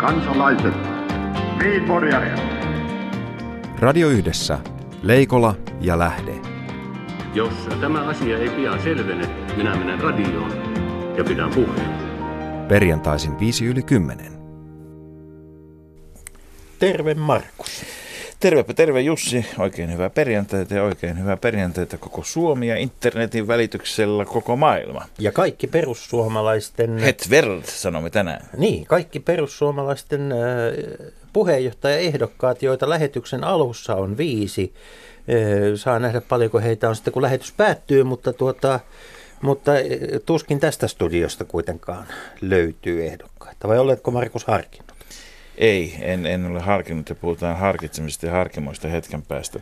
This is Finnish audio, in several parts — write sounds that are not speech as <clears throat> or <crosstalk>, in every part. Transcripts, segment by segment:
kansalaiset, niin Radio Yhdessä, Leikola ja Lähde. Jos tämä asia ei pian selvene, minä menen radioon ja pidän puheen. Perjantaisin 5 yli 10. Terve Markus. Tervepä terve Jussi, oikein hyvää perjantaita ja oikein hyvää perjantaita koko Suomi ja internetin välityksellä koko maailma. Ja kaikki perussuomalaisten... Het verd, sanomme tänään. Niin, kaikki perussuomalaisten äh, puheenjohtajaehdokkaat, joita lähetyksen alussa on viisi. Äh, saa nähdä paljonko heitä on sitten kun lähetys päättyy, mutta, tuota, mutta äh, tuskin tästä studiosta kuitenkaan löytyy ehdokkaita. Vai oletko Markus harkinnut? Ei, en, en ole harkinnut ja puhutaan harkitsemisesta ja harkimoista hetken päästä.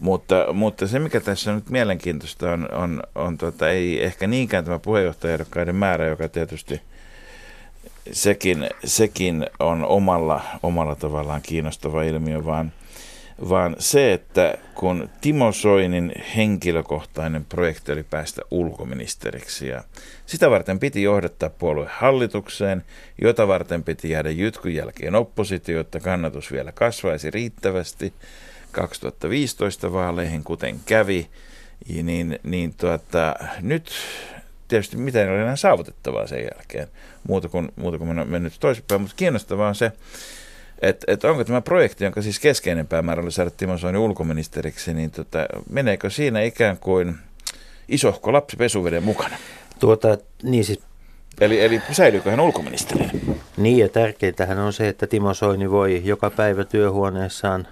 Mutta, mutta se, mikä tässä nyt mielenkiintoista, on, on, on tota, ei ehkä niinkään tämä puheenjohtajaehdokkaiden määrä, joka tietysti sekin, sekin on omalla, omalla tavallaan kiinnostava ilmiö, vaan – vaan se, että kun Timo Soinin henkilökohtainen projekti oli päästä ulkoministeriksi ja sitä varten piti johdattaa puolue hallitukseen, jota varten piti jäädä jytkyn jälkeen oppositio, että kannatus vielä kasvaisi riittävästi. 2015 vaaleihin, kuten kävi, niin, niin tuota, nyt tietysti mitä ei ole enää saavutettavaa sen jälkeen, muuta kuin, muuta kuin mennyt toisinpäin, mutta kiinnostavaa on se, että et onko tämä projekti, jonka siis keskeinen päämäärä oli saada Timo Soini ulkoministeriksi, niin tota, meneekö siinä ikään kuin isohko lapsi pesuveden mukana? Tuota, niin siis Eli, eli säilyykö hän ulkoministerinä? Niin ja tärkeintähän on se, että Timo Soini voi joka päivä työhuoneessaan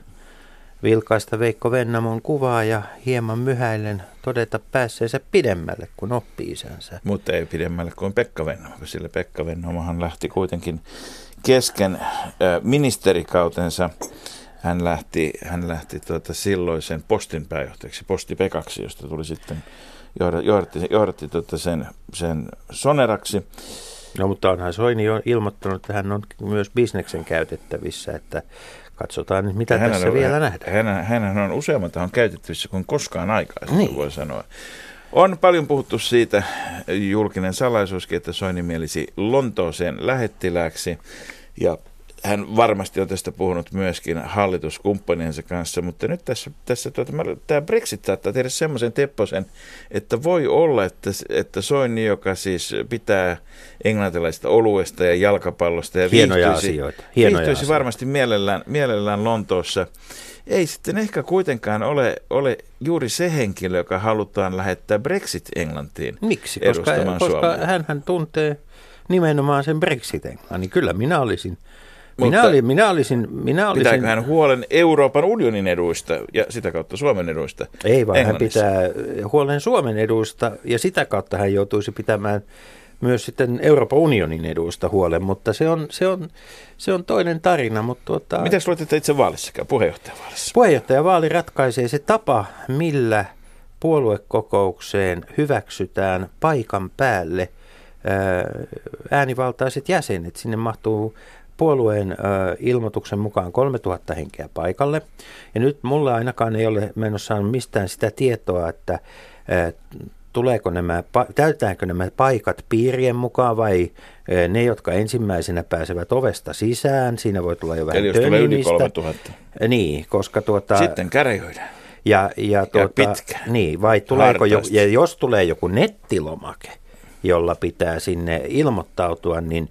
vilkaista Veikko Vennamon kuvaa ja hieman myhäillen todeta päässeensä pidemmälle kuin oppi isänsä. Mutta ei pidemmälle kuin Pekka Vennamo, sillä Pekka Vennamohan lähti kuitenkin kesken ministerikautensa hän lähti, hän lähti tuota silloisen postin pääjohtajaksi, Posti Pekaksi, josta tuli sitten, johdatti, johdatti tuota sen, sen Soneraksi. No mutta onhan Soini jo ilmoittanut, että hän on myös bisneksen käytettävissä, että katsotaan nyt mitä hän tässä on, vielä nähdään. Hän, hän on useamman tahon käytettävissä kuin koskaan aikaisemmin, niin. voi sanoa. On paljon puhuttu siitä julkinen salaisuuskin, että Soini mielisi Lontooseen lähettilääksi ja hän varmasti on tästä puhunut myöskin hallituskumppaniensa kanssa, mutta nyt tässä, tässä tuota, tämä Brexit saattaa tehdä semmoisen tepposen, että voi olla, että, että Soini, joka siis pitää englantilaista oluesta ja jalkapallosta ja Hienoja viihtyisi, asioita. Hienoja viihtyisi asioita. varmasti mielellään, mielellään Lontoossa, ei sitten ehkä kuitenkaan ole, ole juuri se henkilö, joka halutaan lähettää Brexit Englantiin Miksi? Koska, koska hän tuntee nimenomaan sen Brexitin. Niin kyllä minä olisin minä, oli, minä olisin... Minä olisin pitääkö hän huolen Euroopan unionin eduista ja sitä kautta Suomen eduista? Ei, vaan hän pitää huolen Suomen eduista ja sitä kautta hän joutuisi pitämään myös sitten Euroopan unionin eduista huolen, mutta se on, se on, se on toinen tarina. Mutta tuota, Miten olette itse vaalissakaan, puheenjohtajavaalissa? Puheenjohtajavaali ratkaisee se tapa, millä puoluekokoukseen hyväksytään paikan päälle äänivaltaiset jäsenet. Sinne mahtuu puolueen ö, ilmoituksen mukaan 3000 henkeä paikalle. Ja nyt mulla ainakaan ei ole menossa mistään sitä tietoa, että ö, tuleeko nämä, täytetäänkö nämä paikat piirien mukaan vai ne, jotka ensimmäisenä pääsevät ovesta sisään. Siinä voi tulla jo vähän Eli jos tulee yli 3000. Niin, koska tuota... Sitten käräjöidään. Ja, ja, tuota, ja pitkä. Niin, vai tuleeko jo, ja jos tulee joku nettilomake, jolla pitää sinne ilmoittautua, niin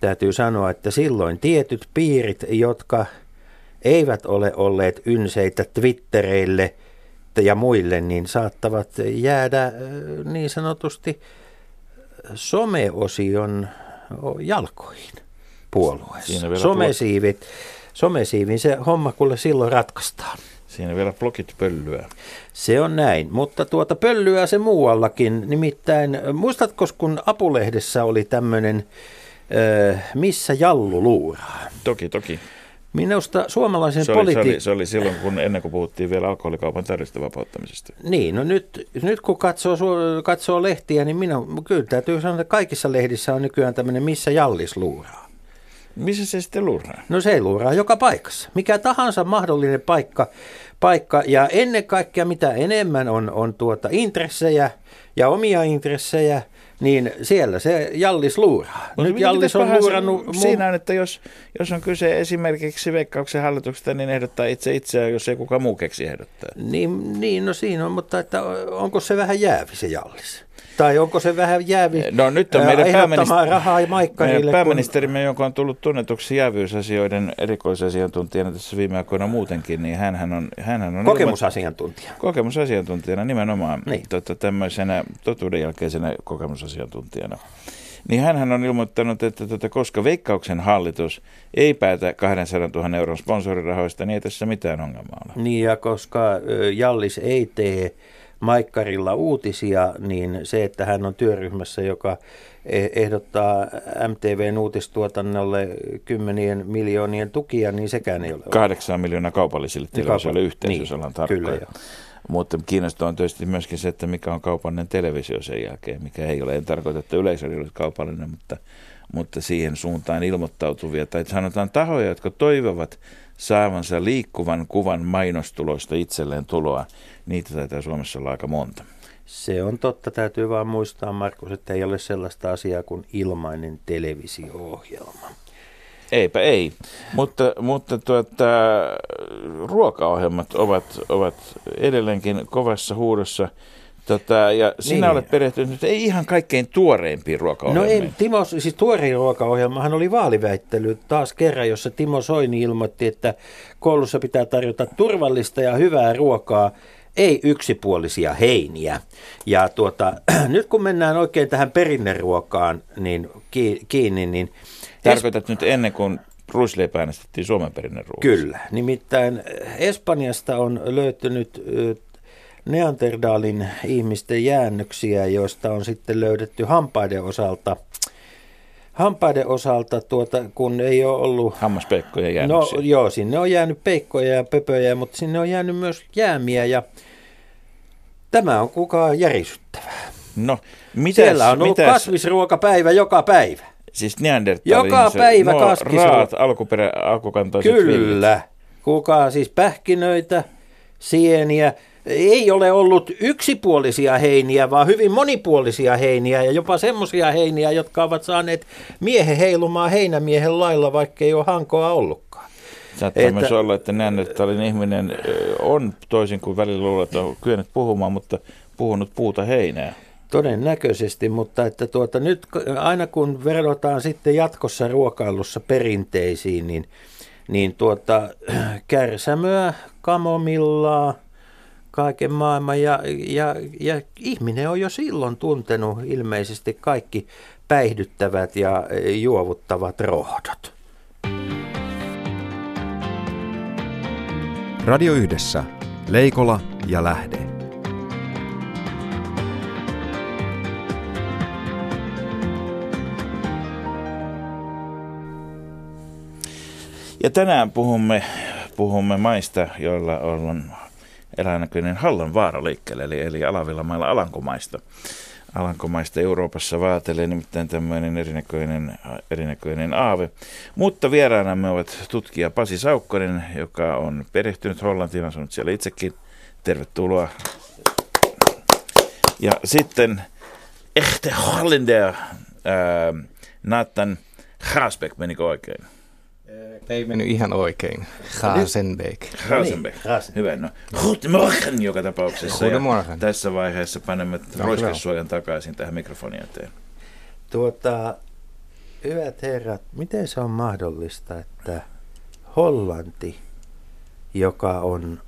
täytyy sanoa, että silloin tietyt piirit, jotka eivät ole olleet ynseitä Twittereille ja muille, niin saattavat jäädä niin sanotusti someosion jalkoihin puolueessa. Somesiivit, somesiivin se homma kuule silloin ratkaistaan. Siinä vielä blogit pöllyä. Se on näin, mutta tuota pöllyä se muuallakin. Nimittäin, muistatko kun Apulehdessä oli tämmöinen missä jallu luuraa. Toki, toki. Minusta suomalaisen se oli, politi... se, oli, se oli silloin, kun ennen kuin puhuttiin vielä alkoholikaupan tarjosta vapauttamisesta. Niin, no nyt, nyt kun katsoo, katsoo lehtiä, niin minä, kyllä täytyy sanoa, että kaikissa lehdissä on nykyään tämmöinen missä jallis luuraa. Missä se sitten luuraa? No se luuraa joka paikassa. Mikä tahansa mahdollinen paikka, paikka ja ennen kaikkea mitä enemmän on, on tuota intressejä ja omia intressejä – niin siellä se Jallis luuraa. Mutta Nyt miten Jallis on luurannut... mun- Siinä on, että jos, jos on kyse esimerkiksi veikkauksen hallituksesta, niin ehdottaa itse itseään, jos ei kukaan muu keksi ehdottaa. Niin, niin, no siinä on, mutta että onko se vähän jäävi se Jallis? Tai onko se vähän jäävi No nyt on meidän pääministeri, rahaa meidän pääministerimme, joka on tullut tunnetuksi jäävyysasioiden erikoisasiantuntijana tässä viime aikoina muutenkin, niin hän on... Hänhän on Kun, kokemusasiantuntija. kokemusasiantuntijana nimenomaan, Niin. tota, tämmöisenä totuudenjälkeisenä kokemusasiantuntijana. Niin hän on ilmoittanut, että tota, koska Veikkauksen hallitus ei päätä 200 000 euron sponsorirahoista, niin ei tässä mitään ongelmaa ole. Niin ja koska Jallis ei tee Maikkarilla uutisia, niin se, että hän on työryhmässä, joka e- ehdottaa MTVn uutistuotannolle kymmenien miljoonien tukia, niin sekään ei ole. Kahdeksan miljoonaa kaupallisille televisioille Niin, jos ollaan tarkkoja. Kyllä joo. Mutta kiinnostavaa on tietysti myöskin se, että mikä on kaupallinen televisio sen jälkeen, mikä ei ole, en tarkoita, että yleisöllä olisi kaupallinen, mutta, mutta siihen suuntaan ilmoittautuvia, tai sanotaan tahoja, jotka toivovat saavansa liikkuvan kuvan mainostuloista itselleen tuloa, niitä taitaa Suomessa olla aika monta. Se on totta, täytyy vaan muistaa Markus, että ei ole sellaista asiaa kuin ilmainen televisio-ohjelma. Eipä ei, mutta, mutta tuota, ruokaohjelmat ovat, ovat edelleenkin kovassa huudossa. Tota, ja sinä Niin. olet perehtynyt ei ihan kaikkein tuoreimpiin No ruokaohjelmiin. ei, Timo, siis tuorein ruokaohjelmahan oli vaaliväittely taas kerran, jossa Timo Soini ilmoitti, että koulussa pitää tarjota turvallista ja hyvää ruokaa, ei yksipuolisia heiniä. Ja tuota, <clears throat> nyt kun mennään oikein tähän perinneruokaan niin ki- kiinni, niin Tarkoitat nyt ennen kuin ruisleipä äänestettiin Suomen perinnön Kyllä, nimittäin Espanjasta on löytynyt ö, Neandertalin ihmisten jäännöksiä, joista on sitten löydetty hampaiden osalta, hampaiden osalta tuota, kun ei ole ollut... Hammaspeikkoja No jäännöksiä. joo, sinne on jäänyt peikkoja ja pöpöjä, mutta sinne on jäänyt myös jäämiä ja tämä on kukaan järisyttävää. No, mitäs, Siellä on ollut mitäs, kasvisruokapäivä joka päivä. siis Joka päivä nuo kaskisruoka. raat alkuperä, alkukantoiset villit. Kyllä. Kuka siis pähkinöitä, sieniä. Ei ole ollut yksipuolisia heiniä, vaan hyvin monipuolisia heiniä ja jopa semmoisia heiniä, jotka ovat saaneet miehen heilumaan heinämiehen lailla, vaikka ei ole hankoa ollutkaan. Saattaa Että- myös olla, että Neandertalin ihminen on toisin kuin välillä luulet, että on kyennyt puhumaan, mutta puhunut puuta heinää. Todennäköisesti, mutta että tuota, nyt aina kun verrataan sitten jatkossa ruokailussa perinteisiin, niin, niin tuota, <clears throat> kärsämöä, kamomillaa, kaiken maailman ja, ja, ja ihminen on jo silloin tuntenut ilmeisesti kaikki päihdyttävät ja e, juovuttavat rohdot. Radio Yhdessä. Leikola ja Lähde. Ja tänään puhumme, puhumme maista, joilla on eläinäköinen Hallan vaara liikkeelle, eli, eli Alavillamailla Alankomaista. Alankomaista Euroopassa vaatelee nimittäin tämmöinen erinäköinen, erinäköinen aave. Mutta vieraanamme ovat tutkija Pasi Saukkonen, joka on perehtynyt Hollantiin, asunut siellä itsekin. Tervetuloa. Ja sitten echte Holländer, ää, Nathan Haasbeck, menikö oikein? Ei mennyt ihan oikein. Gaasenbeek. Rasenbeck. Rasen- Hyvä. No. Goedemorgen joka tapauksessa. Goedemorgen. tässä vaiheessa panemme wel. roiskessuojan takaisin tähän mikrofonin eteen. Tuota, hyvät herrat, miten se on mahdollista, että Hollanti, joka on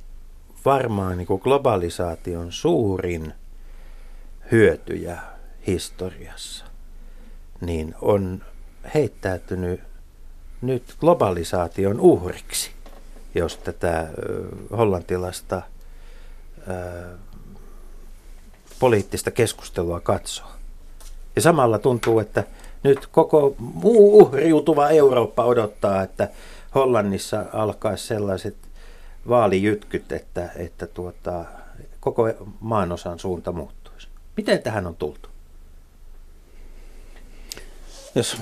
varmaan niin kuin globalisaation suurin hyötyjä historiassa, niin on heittäytynyt nyt globalisaation uhriksi, jos tätä ö, poliittista keskustelua katsoo. Ja samalla tuntuu, että nyt koko muu uhriutuva Eurooppa odottaa, että Hollannissa alkaisi sellaiset vaalijytkyt, että, että tuota, koko maanosan suunta muuttuisi. Miten tähän on tultu? Jos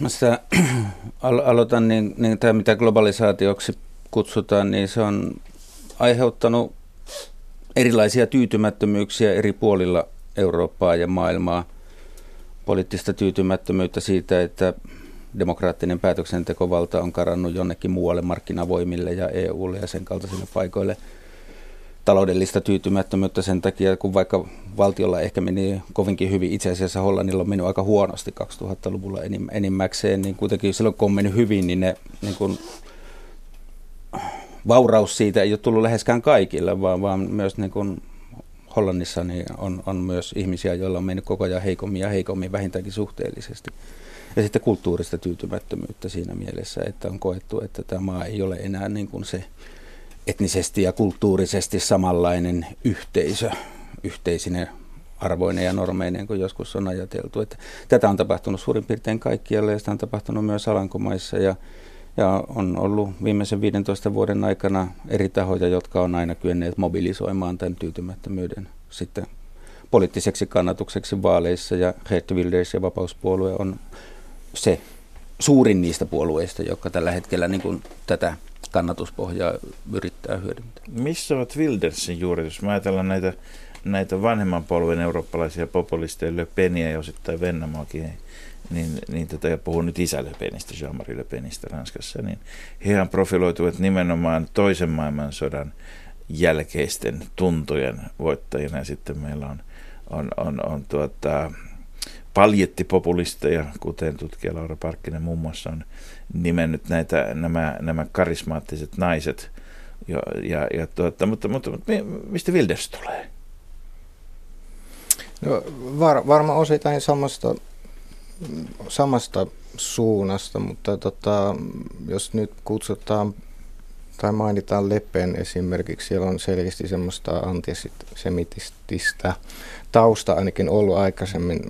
mä sitä <clears throat> al- aloitan, niin, niin tämä mitä globalisaatioksi kutsutaan, niin se on aiheuttanut erilaisia tyytymättömyyksiä eri puolilla Eurooppaa ja maailmaa. poliittista tyytymättömyyttä siitä, että demokraattinen päätöksentekovalta on karannut jonnekin muualle markkinavoimille ja EUlle ja sen kaltaisille paikoille taloudellista tyytymättömyyttä sen takia, kun vaikka valtiolla ehkä meni kovinkin hyvin, itse asiassa Hollannilla on mennyt aika huonosti 2000-luvulla enimmäkseen, niin kuitenkin silloin kun on mennyt hyvin, niin ne niin kuin, vauraus siitä ei ole tullut läheskään kaikille, vaan, vaan myös niin kuin Hollannissa niin on, on myös ihmisiä, joilla on mennyt koko ajan heikommin ja heikommin vähintäänkin suhteellisesti. Ja sitten kulttuurista tyytymättömyyttä siinä mielessä, että on koettu, että tämä maa ei ole enää niin kuin se etnisesti ja kulttuurisesti samanlainen yhteisö, yhteisinen arvoinen ja normeinen kuin joskus on ajateltu. Että tätä on tapahtunut suurin piirtein kaikkialle ja sitä on tapahtunut myös Alankomaissa ja, ja on ollut viimeisen 15 vuoden aikana eri tahoja, jotka on aina kyenneet mobilisoimaan tämän tyytymättömyyden sitten poliittiseksi kannatukseksi vaaleissa ja Geert Wilders ja vapauspuolue on se suurin niistä puolueista, jotka tällä hetkellä niin kuin tätä kannatuspohjaa yrittää hyödyntää. Missä ovat Wildersin juuret, jos mä ajatellaan näitä, näitä vanhemman polven eurooppalaisia populisteja, Le Peniä ja osittain Vennamaakin, niin, niin tätä, ja puhun nyt isä Le Penistä, Jean-Marie Le Penistä Ranskassa, niin hehän profiloituvat nimenomaan toisen maailmansodan jälkeisten tuntojen voittajina, ja sitten meillä on, on, on, on tuota, paljettipopulisteja, kuten tutkija Laura Parkkinen muun muassa on nimennyt näitä, nämä, nämä karismaattiset naiset. Ja, ja, ja tuota, mutta, mutta, mutta mistä Wilders tulee? No, var, varmaan osittain samasta, samasta suunnasta, mutta tota, jos nyt kutsutaan tai mainitaan Lepen esimerkiksi, siellä on selkeästi semmoista antisemitististä tausta ainakin ollut aikaisemmin,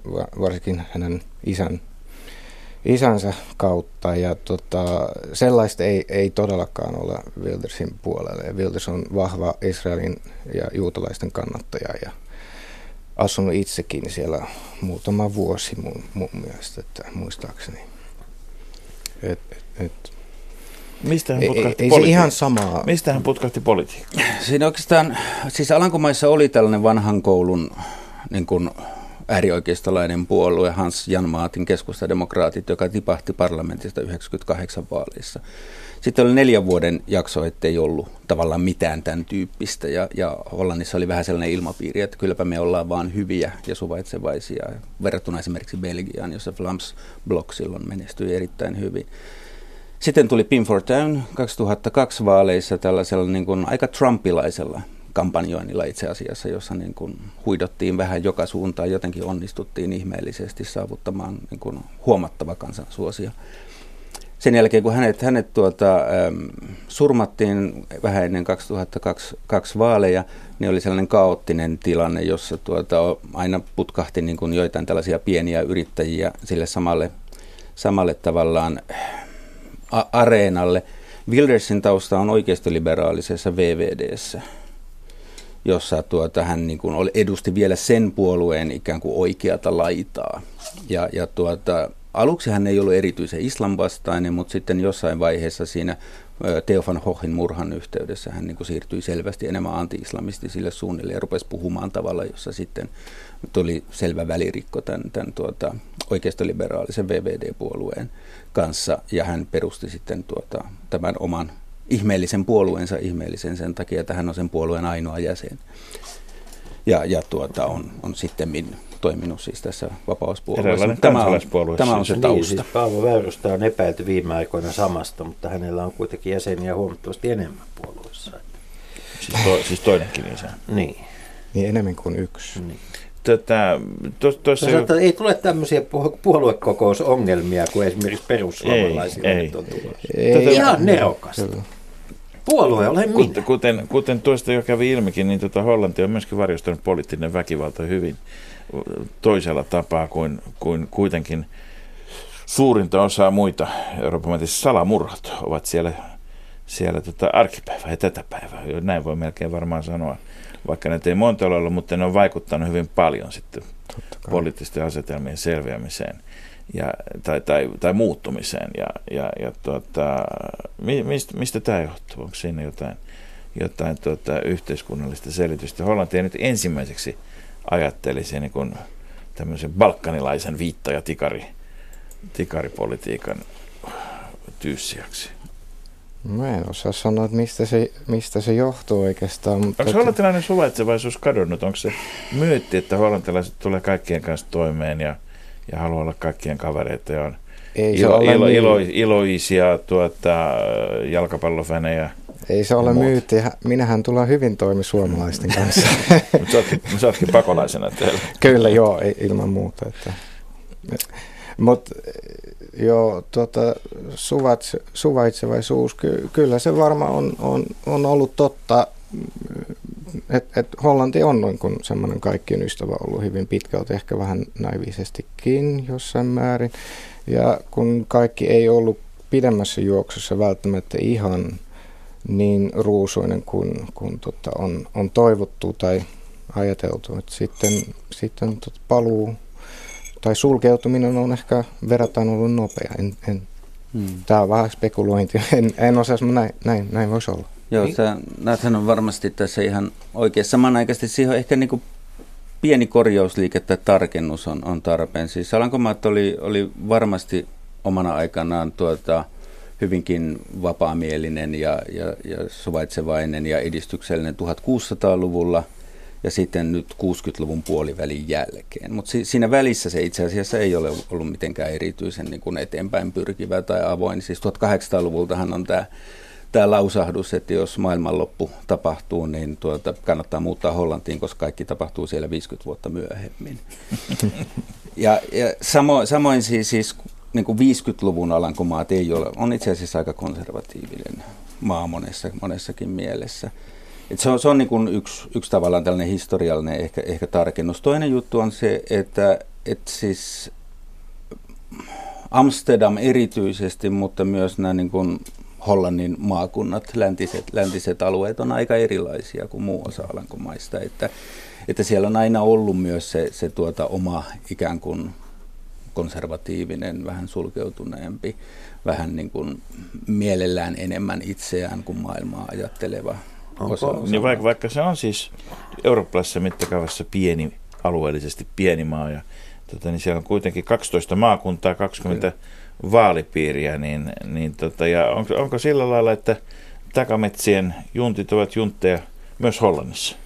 varsinkin hänen isän, isänsä kautta. Ja tota, sellaista ei, ei todellakaan ole Wildersin puolelle. Wilders on vahva Israelin ja juutalaisten kannattaja ja asunut itsekin siellä muutama vuosi mun, mun mielestä, että muistaakseni. Et, et, et, Mistä hän putkahti ei, ei se ihan samaa. Mistä hän putkahti politiikkaan? Siinä oikeastaan, siis Alankomaissa oli tällainen vanhan koulun niin kuin äärioikeistolainen puolue Hans Jan Maatin keskustademokraatit, joka tipahti parlamentista 98 vaaleissa. Sitten oli neljän vuoden jakso, ettei ollut tavallaan mitään tämän tyyppistä ja, ja Hollannissa oli vähän sellainen ilmapiiri, että kylläpä me ollaan vaan hyviä ja suvaitsevaisia verrattuna esimerkiksi Belgiaan, jossa Flams Block silloin menestyi erittäin hyvin. Sitten tuli Pin for Town 2002 vaaleissa tällaisella niin kuin aika trumpilaisella kampanjoinnilla itse asiassa, jossa niin kuin huidottiin vähän joka suuntaan, jotenkin onnistuttiin ihmeellisesti saavuttamaan niin kuin huomattava kansansuosia. Sen jälkeen, kun hänet, hänet tuota, surmattiin vähän ennen 2002 vaaleja, niin oli sellainen kaoottinen tilanne, jossa tuota, aina putkahti niin kuin joitain tällaisia pieniä yrittäjiä sille samalle, samalle tavallaan a- areenalle. Wildersin tausta on oikeistoliberaalisessa VVDssä jossa tuota, hän niin kuin edusti vielä sen puolueen ikään kuin oikeata laitaa. Ja, ja tuota, aluksi hän ei ollut erityisen islamvastainen, mutta sitten jossain vaiheessa siinä Theo van Hohin murhan yhteydessä hän niin kuin siirtyi selvästi enemmän anti-islamistisille suunnille ja rupesi puhumaan tavalla, jossa sitten tuli selvä välirikko tämän, tämän tuota, oikeistoliberaalisen VVD-puolueen kanssa ja hän perusti sitten tuota, tämän oman ihmeellisen puolueensa ihmeellisen sen takia, että hän on sen puolueen ainoa jäsen. Ja, ja tuota, on, on sitten toiminut siis tässä vapauspuolueessa. Tämä on, tämä on se niin, tausta. Niin, siis Paavo Väyrystä on epäilty viime aikoina samasta, mutta hänellä on kuitenkin jäseniä huomattavasti enemmän puolueessa. Siis, to, siis toinenkin jäsen. Niin. Niin enemmän kuin yksi. Niin. Tätä, tos jo... Sanotaan, ei tule tämmöisiä puoluekokousongelmia kuin esimerkiksi perussuomalaisilla. Ei, ei. ei. Ihan nerokasta. Kyllä puolue ole minä. Kuten, kuten tuosta jo kävi ilmikin, niin tota Hollanti on myöskin varjostanut poliittinen väkivalta hyvin toisella tapaa kuin, kuin kuitenkin suurinta osaa muita Euroopan salamurhat ovat siellä, siellä tota arkipäivää ja tätä päivää. Näin voi melkein varmaan sanoa, vaikka ne ei monta ole, mutta ne on vaikuttanut hyvin paljon sitten poliittisten asetelmien selviämiseen ja, tai, tai, tai muuttumiseen. Ja, ja, ja tuota, mistä, mistä tämä johtuu? Onko siinä jotain, jotain tuota, yhteiskunnallista selitystä? Hollanti ei nyt ensimmäiseksi ajattelisi niin kuin tämmöisen balkanilaisen viitta- ja tikari, tikaripolitiikan tyyssiäksi. Mä en osaa sanoa, että mistä se, mistä se johtuu oikeastaan. Mutta Onko hollantilainen suvaitsevaisuus kadonnut? Onko se myytti, että hollantilaiset tulee kaikkien kanssa toimeen ja, ja haluaa olla kaikkien kavereita ja on ei se ilo, ole ilo, myy- ilo, iloisia tuota, jalkapallofänejä? Ei se ole myytti. Minähän tulen hyvin toimi suomalaisten kanssa. <laughs> Mutta sä, ootkin- sä ootkin pakolaisena täällä. Kyllä joo, ilman muuta. Että. Mutta joo, tuota, suvaitse, suvaitsevaisuus, ky, kyllä se varmaan on, on, on ollut totta, että et Hollanti on noin kuin semmoinen kaikkien ystävä ollut hyvin pitkälti, ehkä vähän naivisestikin jossain määrin. Ja kun kaikki ei ollut pidemmässä juoksussa välttämättä ihan niin ruusuinen kuin, kuin tota on, on toivottu tai ajateltu. Et sitten sitten tot paluu tai sulkeutuminen on ehkä verrattain ollut nopea. En, en, Hmm. Tämä on vähän spekulointia. En, en osaa, näin, näin, näin voisi olla. Joo, sä, näethän on varmasti tässä ihan oikein. Samanaikaisesti siihen ehkä niin kuin pieni korjausliike tai tarkennus on, on tarpeen. Siis Alankomaat oli, oli varmasti omana aikanaan tuota, hyvinkin vapaamielinen ja, ja, ja suvaitsevainen ja edistyksellinen 1600-luvulla ja sitten nyt 60-luvun puolivälin jälkeen. Mutta si, siinä välissä se itse asiassa ei ole ollut mitenkään erityisen niin kuin eteenpäin pyrkivä tai avoin. Siis 1800-luvultahan on tämä tämä lausahdus, että jos maailmanloppu tapahtuu, niin tuota, kannattaa muuttaa Hollantiin, koska kaikki tapahtuu siellä 50 vuotta myöhemmin. <laughs> Ja, ja samo, samoin siis, siis niin kuin 50-luvun Alankomaat ei ole, on itse asiassa aika konservatiivinen maa monessa, monessakin mielessä. Et se on, se on niin kuin yksi, yksi tavallaan tällainen historiallinen ehkä, ehkä tarkennus. Toinen juttu on se, että, että siis Amsterdam erityisesti, mutta myös nämä niin kuin Hollannin maakunnat, läntiset, läntiset alueet on aika erilaisia kuin muu osa Alankomaista. Että, että siellä on aina ollut myös se, se tuota oma ikään kuin konservatiivinen, vähän sulkeutuneempi, vähän niin kuin mielellään enemmän itseään kuin maailmaa ajatteleva osa. osa Niin vaikka, vaikka se on siis eurooppalaisessa mittakaavassa pieni, alueellisesti pieni maa ja tota, niin siellä on kuitenkin 12 maakuntaa, 20 vaalipiiriä, niin, niin tota, ja onko, onko sillä lailla, että takametsien juntit ovat juntteja myös Hollannissa?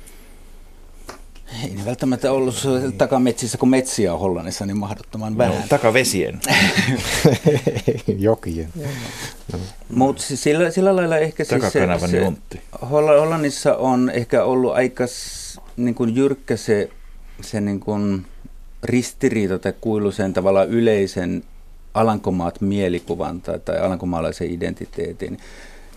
Ei ne välttämättä ollut takametsissä, kun metsiä on Hollannissa, niin mahdottoman vähän. No, takavesien. <laughs> Jokien. Mutta sillä, sillä lailla ehkä siis se, se Hollannissa on ehkä ollut aika niin kuin jyrkkä se, se niin kuin ristiriita tai kuilu sen tavallaan yleisen Alankomaat mielikuvan tai, tai alankomaalaisen identiteetin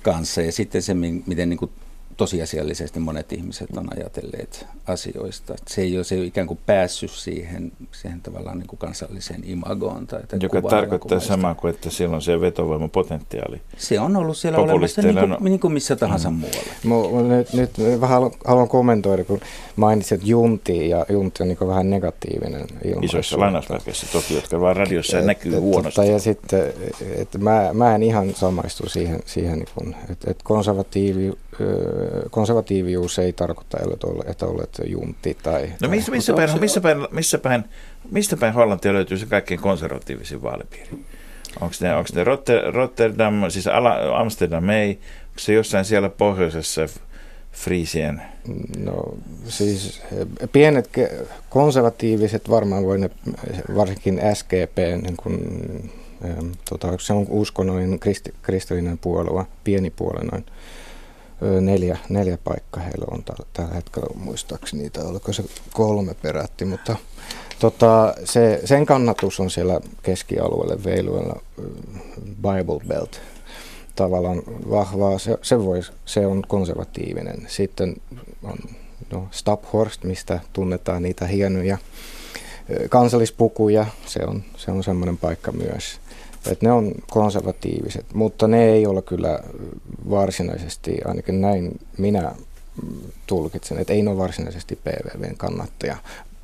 kanssa ja sitten se, mi- miten niin kuin tosiasiallisesti monet ihmiset on ajatelleet asioista. Et se ei ole se ikään kuin päässyt siihen, siihen tavallaan niin kuin kansalliseen imagoon. Tai, Joka tarkoittaa samaa kuin, että siellä on se vetovoimapotentiaali. Se on ollut siellä olemassa niin kuin, niin kuin missä tahansa mm. muualla. Mu- mu- nyt, nyt vähän haluan, haluan kommentoida, kun mainitsit junti, ja junti on niin vähän negatiivinen ilmaisu. Isoissa lainausmerkeissä toki, jotka vaan radiossa Et- näkyy et- huonosti. Tota, ja sitten, että mä, mä en ihan samaistu siihen, siihen niin kun, että, että konservatiivi, konservatiivius ei tarkoita, että olet, juntti tai... No missä, missä, päin, se- missä, päin, missä, päin, mistä päin Hollantia löytyy se kaikkein konservatiivisin vaalipiiri? Onko ne, onko ne Rotter, Rotterdam, siis Amsterdam ei, onko se jossain siellä pohjoisessa Friisien? No siis eh, pienet konservatiiviset varmaan voi ne, varsinkin SGP, niin kun, tota, se on uskonnollinen kristi, kristillinen puolue, pieni puolue noin. Neljä, neljä paikkaa heillä on tällä, hetkellä muistaakseni niitä, oliko se kolme perätti, mutta tota, se, sen kannatus on siellä keskialueella, Veiluella, ö, Bible Belt, tavallaan vahvaa, se, se, voi, se on konservatiivinen. Sitten on no, Staphorst, mistä tunnetaan niitä hienoja kansallispukuja, se on, se on semmoinen paikka myös. Et ne on konservatiiviset, mutta ne ei ole kyllä varsinaisesti, ainakin näin minä tulkitsen, että ei ole varsinaisesti PVVn kannattaja.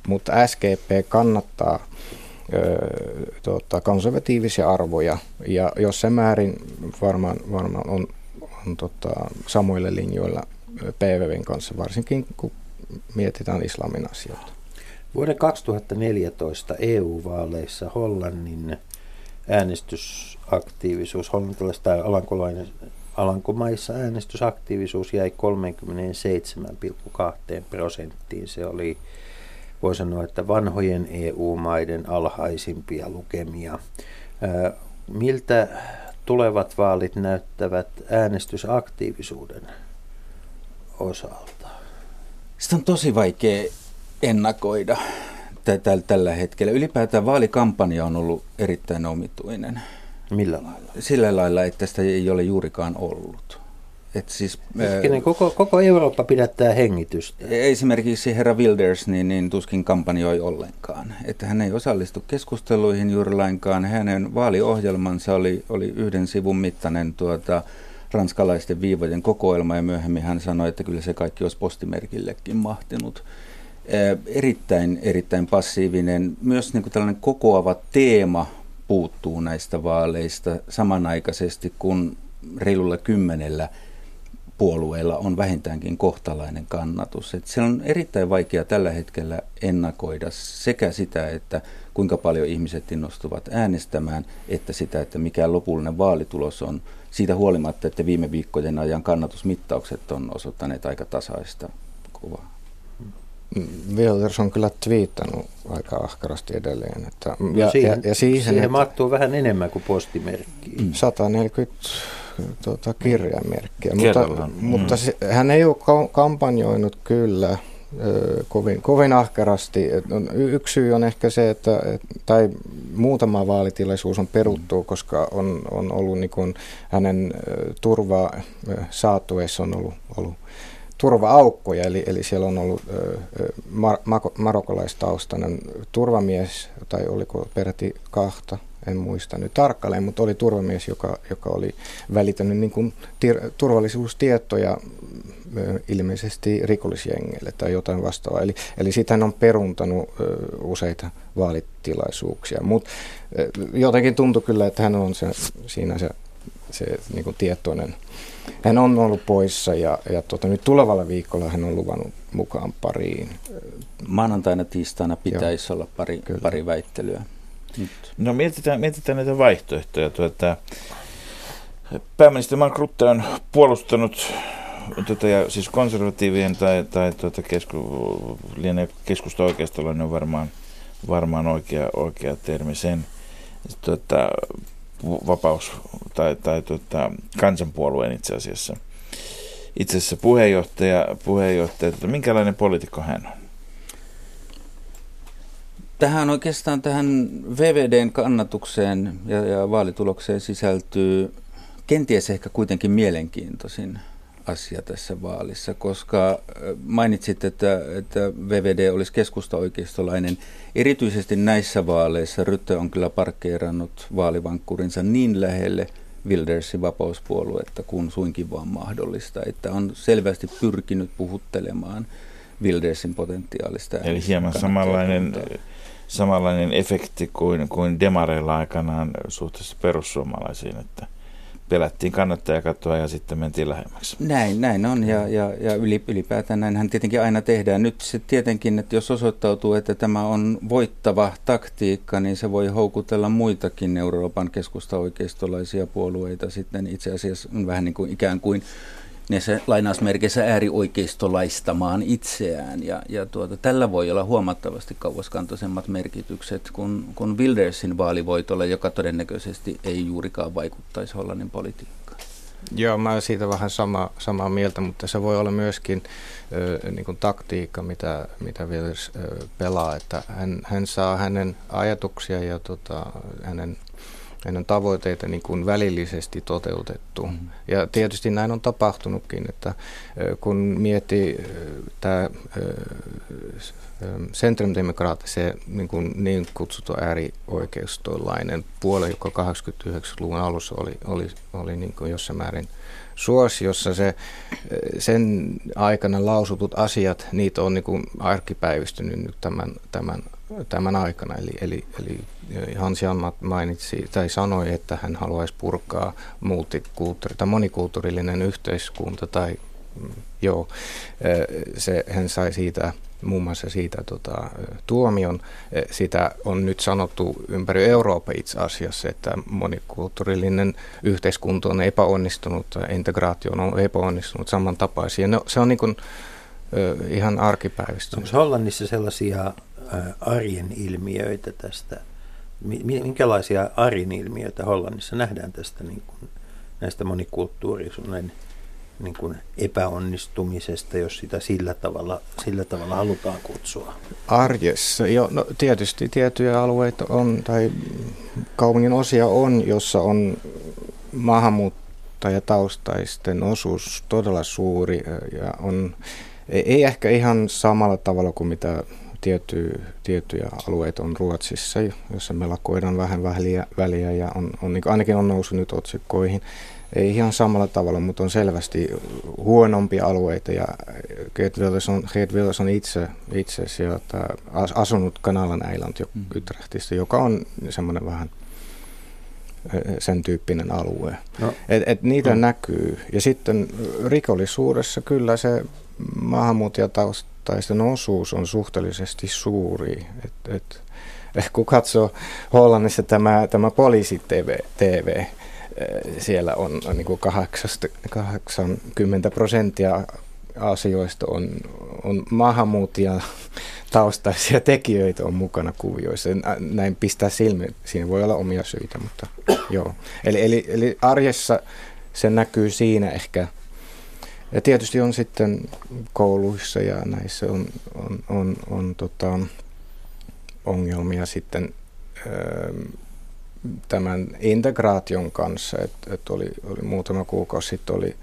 Mutta SGP kannattaa ö, tota, konservatiivisia arvoja ja jossain määrin varmaan, varmaan on, on tota, samoilla linjoilla PVVn kanssa, varsinkin kun mietitään islamin asioita. Vuoden 2014 EU-vaaleissa Hollannin äänestysaktiivisuus, hollantilais- tai alankomaissa äänestysaktiivisuus jäi 37,2 prosenttiin. Se oli, voi sanoa, että vanhojen EU-maiden alhaisimpia lukemia. Miltä tulevat vaalit näyttävät äänestysaktiivisuuden osalta? Sitä on tosi vaikea ennakoida tällä hetkellä. Ylipäätään vaalikampanja on ollut erittäin omituinen. Millä lailla? Sillä lailla, että sitä ei ole juurikaan ollut. Et siis, Hetkinen, koko, koko Eurooppa pidättää hengitystä. Esimerkiksi herra Wilders niin, niin tuskin kampanjoi ollenkaan. Että hän ei osallistu keskusteluihin juuri lainkaan. Hänen vaaliohjelmansa oli, oli yhden sivun mittainen tuota, ranskalaisten viivojen kokoelma ja myöhemmin hän sanoi, että kyllä se kaikki olisi postimerkillekin mahtinut. Erittäin, erittäin passiivinen. Myös niin kuin tällainen kokoava teema puuttuu näistä vaaleista samanaikaisesti, kun reilulla kymmenellä puolueella on vähintäänkin kohtalainen kannatus. Et se on erittäin vaikea tällä hetkellä ennakoida sekä sitä, että kuinka paljon ihmiset innostuvat äänestämään, että sitä, että mikä lopullinen vaalitulos on. Siitä huolimatta, että viime viikkojen ajan kannatusmittaukset on osoittaneet aika tasaista kuvaa. Wilders on kyllä twiittannut aika ahkarasti edelleen. Että, no ja, siihen, ja, ja siihen, siihen että, mahtuu vähän enemmän kuin postimerkki. 140 tuota, kirjamerkkiä, mutta, mm. mutta se, hän ei ole kampanjoinut kyllä kovin, kovin ahkerasti. Yksi syy on ehkä se, että tai muutama vaalitilaisuus on peruttu, mm. koska on, on ollut niin kuin hänen turva saattuessa on ollut, ollut turva-aukkoja, eli, eli siellä on ollut mar, marokolaistaustainen turvamies, tai oliko peräti kahta, en muista nyt tarkalleen, mutta oli turvamies, joka, joka oli välittänyt niin kuin tir, turvallisuustietoja ilmeisesti rikollisjengeille tai jotain vastaavaa. Eli, eli sitä on peruntanut useita vaalitilaisuuksia, mutta jotenkin tuntui kyllä, että hän on se, siinä se, se niin kuin tietoinen hän on ollut poissa ja, ja tuota, nyt tulevalla viikolla hän on luvannut mukaan pariin. Maanantaina, tiistaina pitäisi Joo. olla pari, pari väittelyä. Nyt. No mietitään, mietitään näitä vaihtoehtoja. Tuota, pääministeri Mark Rutte on puolustanut tuota, ja siis konservatiivien tai, tai tuota, kesku, keskusta oikeistolainen on varmaan, varmaan oikea, oikea termi sen. Tuota, vapaus- tai, tai tota, kansanpuolueen itse asiassa. Itse asiassa puheenjohtaja, puheenjohtaja tota, minkälainen poliitikko hän on? Tähän oikeastaan tähän VVDn kannatukseen ja, ja vaalitulokseen sisältyy kenties ehkä kuitenkin mielenkiintoisin asia tässä vaalissa, koska mainitsit, että, että VVD olisi keskusta-oikeistolainen. Erityisesti näissä vaaleissa Rytte on kyllä parkkeerannut vaalivankkurinsa niin lähelle Wildersin vapauspuoluetta kuin suinkin vaan mahdollista, että on selvästi pyrkinyt puhuttelemaan Wildersin potentiaalista. Eli hieman samanlainen, samanlainen efekti kuin, kuin demareilla aikanaan suhteessa perussuomalaisiin, että pelättiin kannattajakatoa ja sitten mentiin lähemmäksi. Näin, näin on ja, ja, ja ylipäätään näinhän tietenkin aina tehdään. Nyt se tietenkin, että jos osoittautuu, että tämä on voittava taktiikka, niin se voi houkutella muitakin Euroopan keskusta-oikeistolaisia puolueita sitten itse asiassa vähän niin kuin ikään kuin ne se lainausmerkeissä äärioikeistolaistamaan itseään. Ja, ja tuota, tällä voi olla huomattavasti kauaskantoisemmat merkitykset kuin, kuin Wildersin vaalivoitolle, joka todennäköisesti ei juurikaan vaikuttaisi Hollannin politiikkaan. Joo, mä olen siitä vähän sama, samaa mieltä, mutta se voi olla myöskin ö, niin kuin taktiikka, mitä, mitä Wilders ö, pelaa, että hän, hän saa hänen ajatuksia ja tota, hänen meidän tavoitteita niin kuin välillisesti toteutettu. Mm. Ja tietysti näin on tapahtunutkin, että kun miettii tämä Centrum-demokraat, se niin, kuin niin kutsuttu äärioikeistolainen puole, joka 89-luvun alussa oli, oli, oli niin kuin jossain määrin suosiossa, se, sen aikana lausutut asiat, niitä on niin kuin arkipäivystynyt nyt tämän, tämän tämän aikana. Eli, eli, eli Hans Jan mainitsi tai sanoi, että hän haluaisi purkaa multikulttuuri tai monikulttuurillinen yhteiskunta tai mm, joo, se, hän sai siitä muun muassa siitä tota, tuomion. Sitä on nyt sanottu ympäri Eurooppaa itse asiassa, että monikulttuurillinen yhteiskunta on epäonnistunut, integraatio on epäonnistunut samantapaisia. No, se on niin kuin, ihan arkipäiväistä. Onko Hollannissa sellaisia arjen ilmiöitä tästä? Minkälaisia arjen ilmiöitä Hollannissa nähdään tästä niin kuin, näistä monikulttuurisuuden niin kuin epäonnistumisesta, jos sitä sillä tavalla, sillä tavalla halutaan kutsua? Arjessa, jo, no tietysti tiettyjä alueita on, tai kaupungin osia on, jossa on maahanmuuttajataustaisten osuus todella suuri ja on, ei ehkä ihan samalla tavalla kuin mitä tietty, tiettyjä alueita on Ruotsissa, jossa melakoidaan vähän väliä, väliä ja on, on, niin ainakin on noussut nyt otsikkoihin ei ihan samalla tavalla, mutta on selvästi huonompia alueita ja Geert Wilders on, Geert Wilders on itse, itse sieltä asunut Kanalan Island mm. Utrechtista, joka on semmoinen vähän sen tyyppinen alue. No. Et, et niitä no. näkyy. Ja sitten rikollisuudessa kyllä se maahanmuuttajataustaisten osuus on suhteellisesti suuri. Et, et, kun katsoo Hollannissa tämä, tämä poliisi TV, TV siellä on niin kuin 80 prosenttia asioista on, on maahanmuuttajia taustaisia tekijöitä on mukana kuvioissa. Näin pistää silmiin. Siinä voi olla omia syitä, mutta joo. Eli, eli, eli arjessa se näkyy siinä ehkä. Ja tietysti on sitten kouluissa ja näissä on, on, on, on tota, ongelmia sitten tämän integraation kanssa, että et oli, oli muutama kuukausi sitten oli,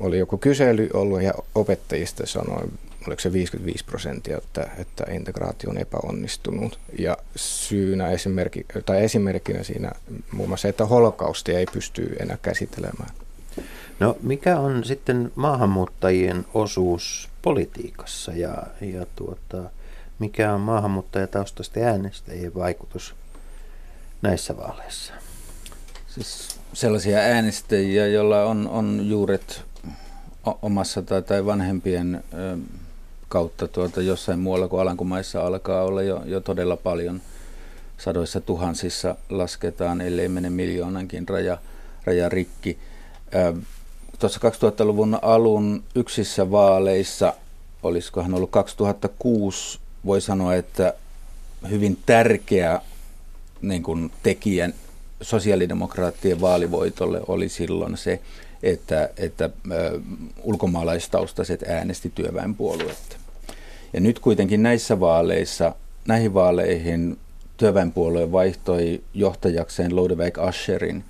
oli joku kysely ollut ja opettajista sanoi, oliko se 55 prosenttia, että, että integraatio on epäonnistunut. Ja syynä esimerkki, tai esimerkkinä siinä muun muassa, että holokaustia ei pysty enää käsittelemään. No mikä on sitten maahanmuuttajien osuus politiikassa ja, ja tuota, mikä on maahanmuuttajataustaisten äänestäjien vaikutus näissä vaaleissa? Siis sellaisia äänestäjiä, joilla on, on juuret omassa tai, tai vanhempien ö, kautta tuota, jossain muualla kuin Alankomaissa alkaa olla jo, jo todella paljon. Sadoissa tuhansissa lasketaan, ellei mene miljoonankin raja, raja rikki. Ö, tuossa 2000-luvun alun yksissä vaaleissa, olisikohan ollut 2006, voi sanoa, että hyvin tärkeä niin kuin tekijän sosiaalidemokraattien vaalivoitolle oli silloin se, että, että ulkomaalaistaustaiset äänesti työväenpuoluetta. Ja nyt kuitenkin näissä vaaleissa, näihin vaaleihin työväenpuolue vaihtoi johtajakseen Lodewijk Ascherin,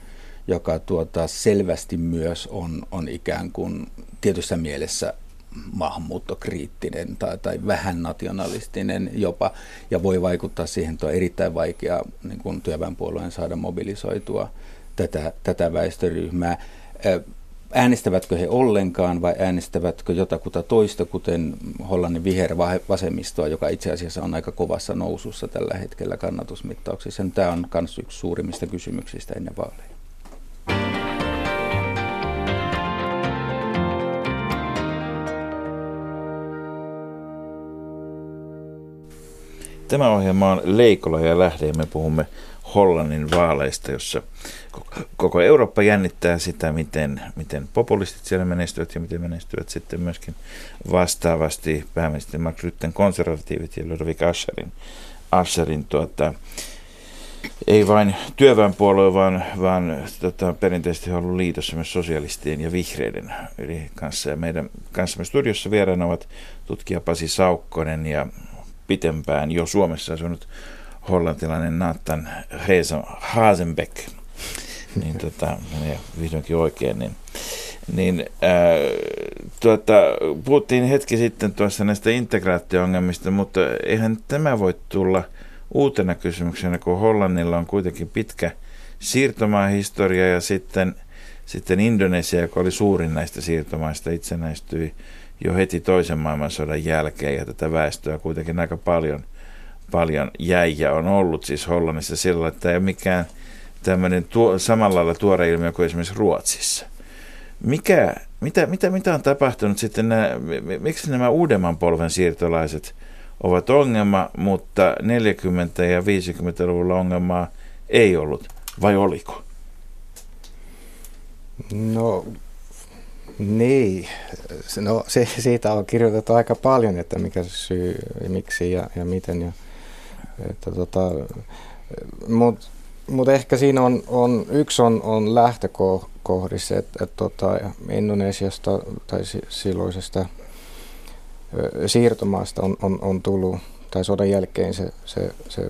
joka tuota, selvästi myös on, on ikään kuin tietyssä mielessä maahanmuuttokriittinen tai, tai vähän nationalistinen jopa, ja voi vaikuttaa siihen, että on erittäin vaikea niin kuin työväenpuolueen saada mobilisoitua tätä, tätä väestöryhmää. Äänestävätkö he ollenkaan vai äänestävätkö jotakuta toista, kuten Hollannin vihervasemmistoa, joka itse asiassa on aika kovassa nousussa tällä hetkellä kannatusmittauksissa. Tämä on myös yksi suurimmista kysymyksistä ennen vaaleja. Tämä ohjelma on Leikola ja Lähde ja me puhumme Hollannin vaaleista, jossa koko Eurooppa jännittää sitä, miten, miten populistit siellä menestyvät ja miten menestyvät sitten myöskin vastaavasti pääministeri Mark Rutten konservatiivit ja Ludwig Ascherin, Ascherin tuota, ei vain työväenpuolue, vaan, vaan tota, perinteisesti on ollut liitossa myös sosialistien ja vihreiden yli kanssa. Ja meidän kanssamme studiossa vieraana ovat tutkija Pasi Saukkonen ja pitempään jo Suomessa asunut hollantilainen Nathan Hasenbeck, niin tota, vihdoinkin oikein, niin, niin ää, tuota, puhuttiin hetki sitten tuossa näistä integraatio-ongelmista, mutta eihän tämä voi tulla uutena kysymyksenä, kun Hollannilla on kuitenkin pitkä siirtomaahistoria ja sitten, sitten Indonesia, joka oli suurin näistä siirtomaista, itsenäistyi jo heti toisen maailmansodan jälkeen ja tätä väestöä kuitenkin aika paljon, paljon jäi ja on ollut siis Hollannissa sillä, että ei ole mikään tämmöinen tuo, samalla lailla tuore ilmiö kuin esimerkiksi Ruotsissa. Mikä, mitä, mitä, mitä on tapahtunut sitten, nämä, miksi nämä uudemman polven siirtolaiset ovat ongelma, mutta 40- ja 50-luvulla ongelmaa ei ollut, vai oliko? No niin, no se, siitä on kirjoitettu aika paljon, että mikä se syy, miksi ja, ja miten. Ja, että tota, Mutta mut ehkä siinä on, on yksi on, on lähtökohdissa, että, että tota, Indonesiasta tai silloisesta siirtomaasta on, on, on tullut, tai sodan jälkeen se, se, se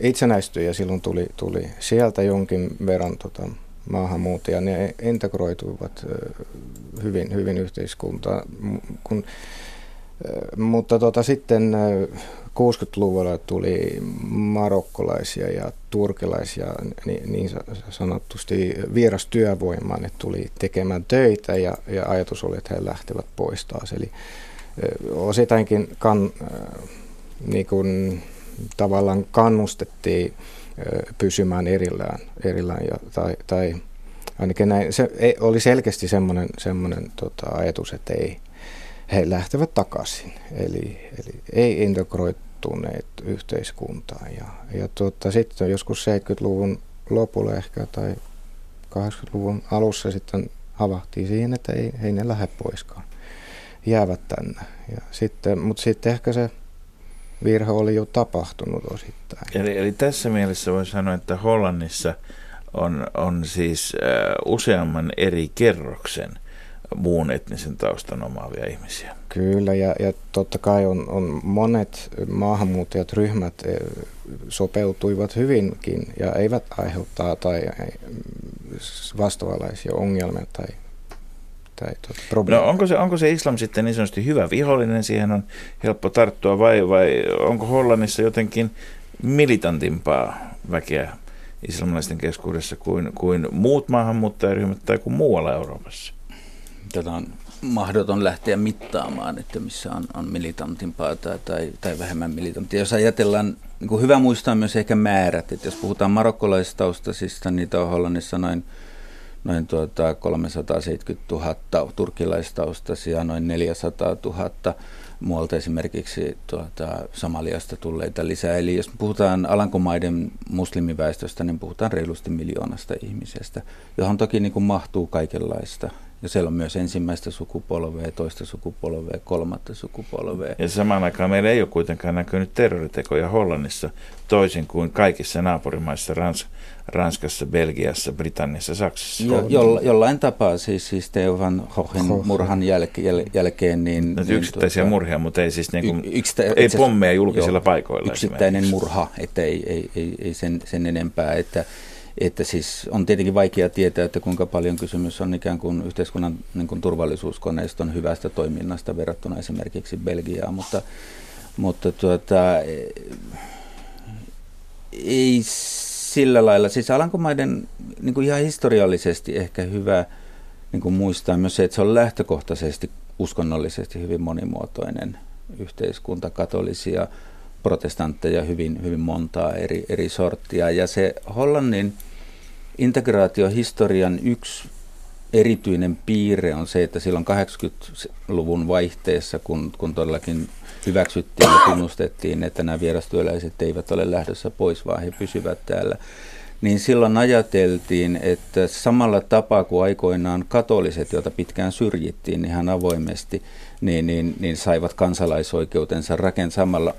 itsenäistyi ja silloin tuli, tuli sieltä jonkin verran tota, maahanmuuttajia, ne integroituivat hyvin, hyvin yhteiskuntaan. Kun, mutta tota, sitten 60-luvulla tuli marokkolaisia ja turkilaisia niin, niin sanotusti vierastyövoimaan, että tuli tekemään töitä ja, ja ajatus oli, että he lähtevät pois taas. Eli ositainkin kan, niin kuin, tavallaan kannustettiin pysymään erillään, erillään ja, tai, tai ainakin näin, se ei, oli selkeästi semmoinen, semmoinen tota, ajatus, että ei, he lähtevät takaisin, eli, eli ei integroituneet yhteiskuntaan. Ja, ja tota, sitten joskus 70-luvun lopulla ehkä tai 80-luvun alussa sitten havahtii siihen, että ei, ei ne lähde poiskaan, jäävät tänne. Ja sitten, mutta sitten ehkä se virhe oli jo tapahtunut osittain. Eli, eli tässä mielessä voi sanoa, että Hollannissa on, on siis äh, useamman eri kerroksen muun etnisen taustan omaavia ihmisiä. Kyllä, ja, ja totta kai on, on monet maahanmuuttajat, ryhmät äh, sopeutuivat hyvinkin ja eivät aiheuttaa tai äh, vastaavanlaisia ongelmia tai tai tuota, no, onko, se, onko se islam sitten niin sanotusti hyvä vihollinen, siihen on helppo tarttua vai, vai onko Hollannissa jotenkin militantimpaa väkeä islamilaisten keskuudessa kuin, kuin muut maahanmuuttajaryhmät tai kuin muualla Euroopassa? Tätä on mahdoton lähteä mittaamaan, että missä on, on militantimpaa tai, tai, tai vähemmän militanttia. Jos ajatellaan, niin kuin hyvä muistaa myös ehkä määrät, että jos puhutaan marokkolaistaustaisista, niitä on Hollannissa noin noin tuota 370 000 turkilaistaustaisia, noin 400 000 muualta esimerkiksi tuota, Somaliasta tulleita lisää. Eli jos puhutaan Alankomaiden muslimiväestöstä, niin puhutaan reilusti miljoonasta ihmisestä, johon toki niin kuin mahtuu kaikenlaista. Ja siellä on myös ensimmäistä sukupolvea, toista sukupolvea, kolmatta sukupolvea. Ja samaan aikaan meillä ei ole kuitenkaan näkynyt terroritekoja Hollannissa, toisin kuin kaikissa naapurimaissa, Rans, Ranskassa, Belgiassa, Britanniassa, Saksassa. Jo, jo, jollain tapaa, siis, siis Theo van Goghin murhan jälke, jäl, jälkeen. Niin, no, niin, yksittäisiä tuota, murhia, mutta ei siis niin kuin, y, yksitä, ei pommeja julkisilla jo, paikoilla. Yksittäinen murha, että ei, ei, ei, ei sen, sen enempää, että että siis on tietenkin vaikea tietää, että kuinka paljon kysymys on ikään kuin yhteiskunnan niin kuin turvallisuuskoneiston hyvästä toiminnasta verrattuna esimerkiksi Belgiaan, mutta, mutta tuota, ei sillä lailla. Siis Alankomaiden niin kuin ihan historiallisesti ehkä hyvä niin kuin muistaa myös se, että se on lähtökohtaisesti uskonnollisesti hyvin monimuotoinen yhteiskunta, katolisia, protestantteja hyvin, hyvin montaa eri, eri sorttia. Ja se Hollannin integraatiohistorian yksi erityinen piirre on se, että silloin 80-luvun vaihteessa, kun, kun todellakin hyväksyttiin ja tunnustettiin, että nämä vierastyöläiset eivät ole lähdössä pois, vaan he pysyvät täällä, niin silloin ajateltiin, että samalla tapaa kuin aikoinaan katoliset, joita pitkään syrjittiin ihan avoimesti, niin, niin, niin saivat kansalaisoikeutensa rakentamalla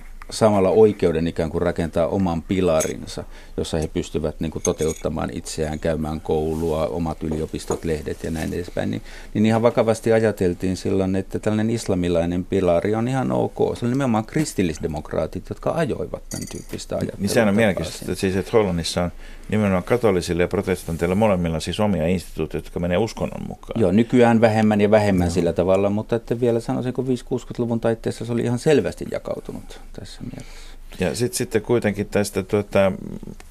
oikeuden ikään kuin rakentaa oman pilarinsa, jossa he pystyvät niin kuin toteuttamaan itseään, käymään koulua, omat yliopistot, lehdet ja näin edespäin, niin, niin ihan vakavasti ajateltiin silloin, että tällainen islamilainen pilari on ihan ok. Se on nimenomaan kristillisdemokraatit, jotka ajoivat tämän tyyppistä ajattelua. Niin sehän on mielenkiintoista, että siis että Hollannissa on nimenomaan katolisille ja protestanteilla molemmilla siis omia instituutioita, jotka menee uskonnon mukaan. Joo, nykyään vähemmän ja vähemmän no. sillä tavalla, mutta että vielä sanoisin, kun 5-60-luvun taitteessa se oli ihan selvästi jakautunut tässä mielessä. Ja sitten sit kuitenkin tästä tuota,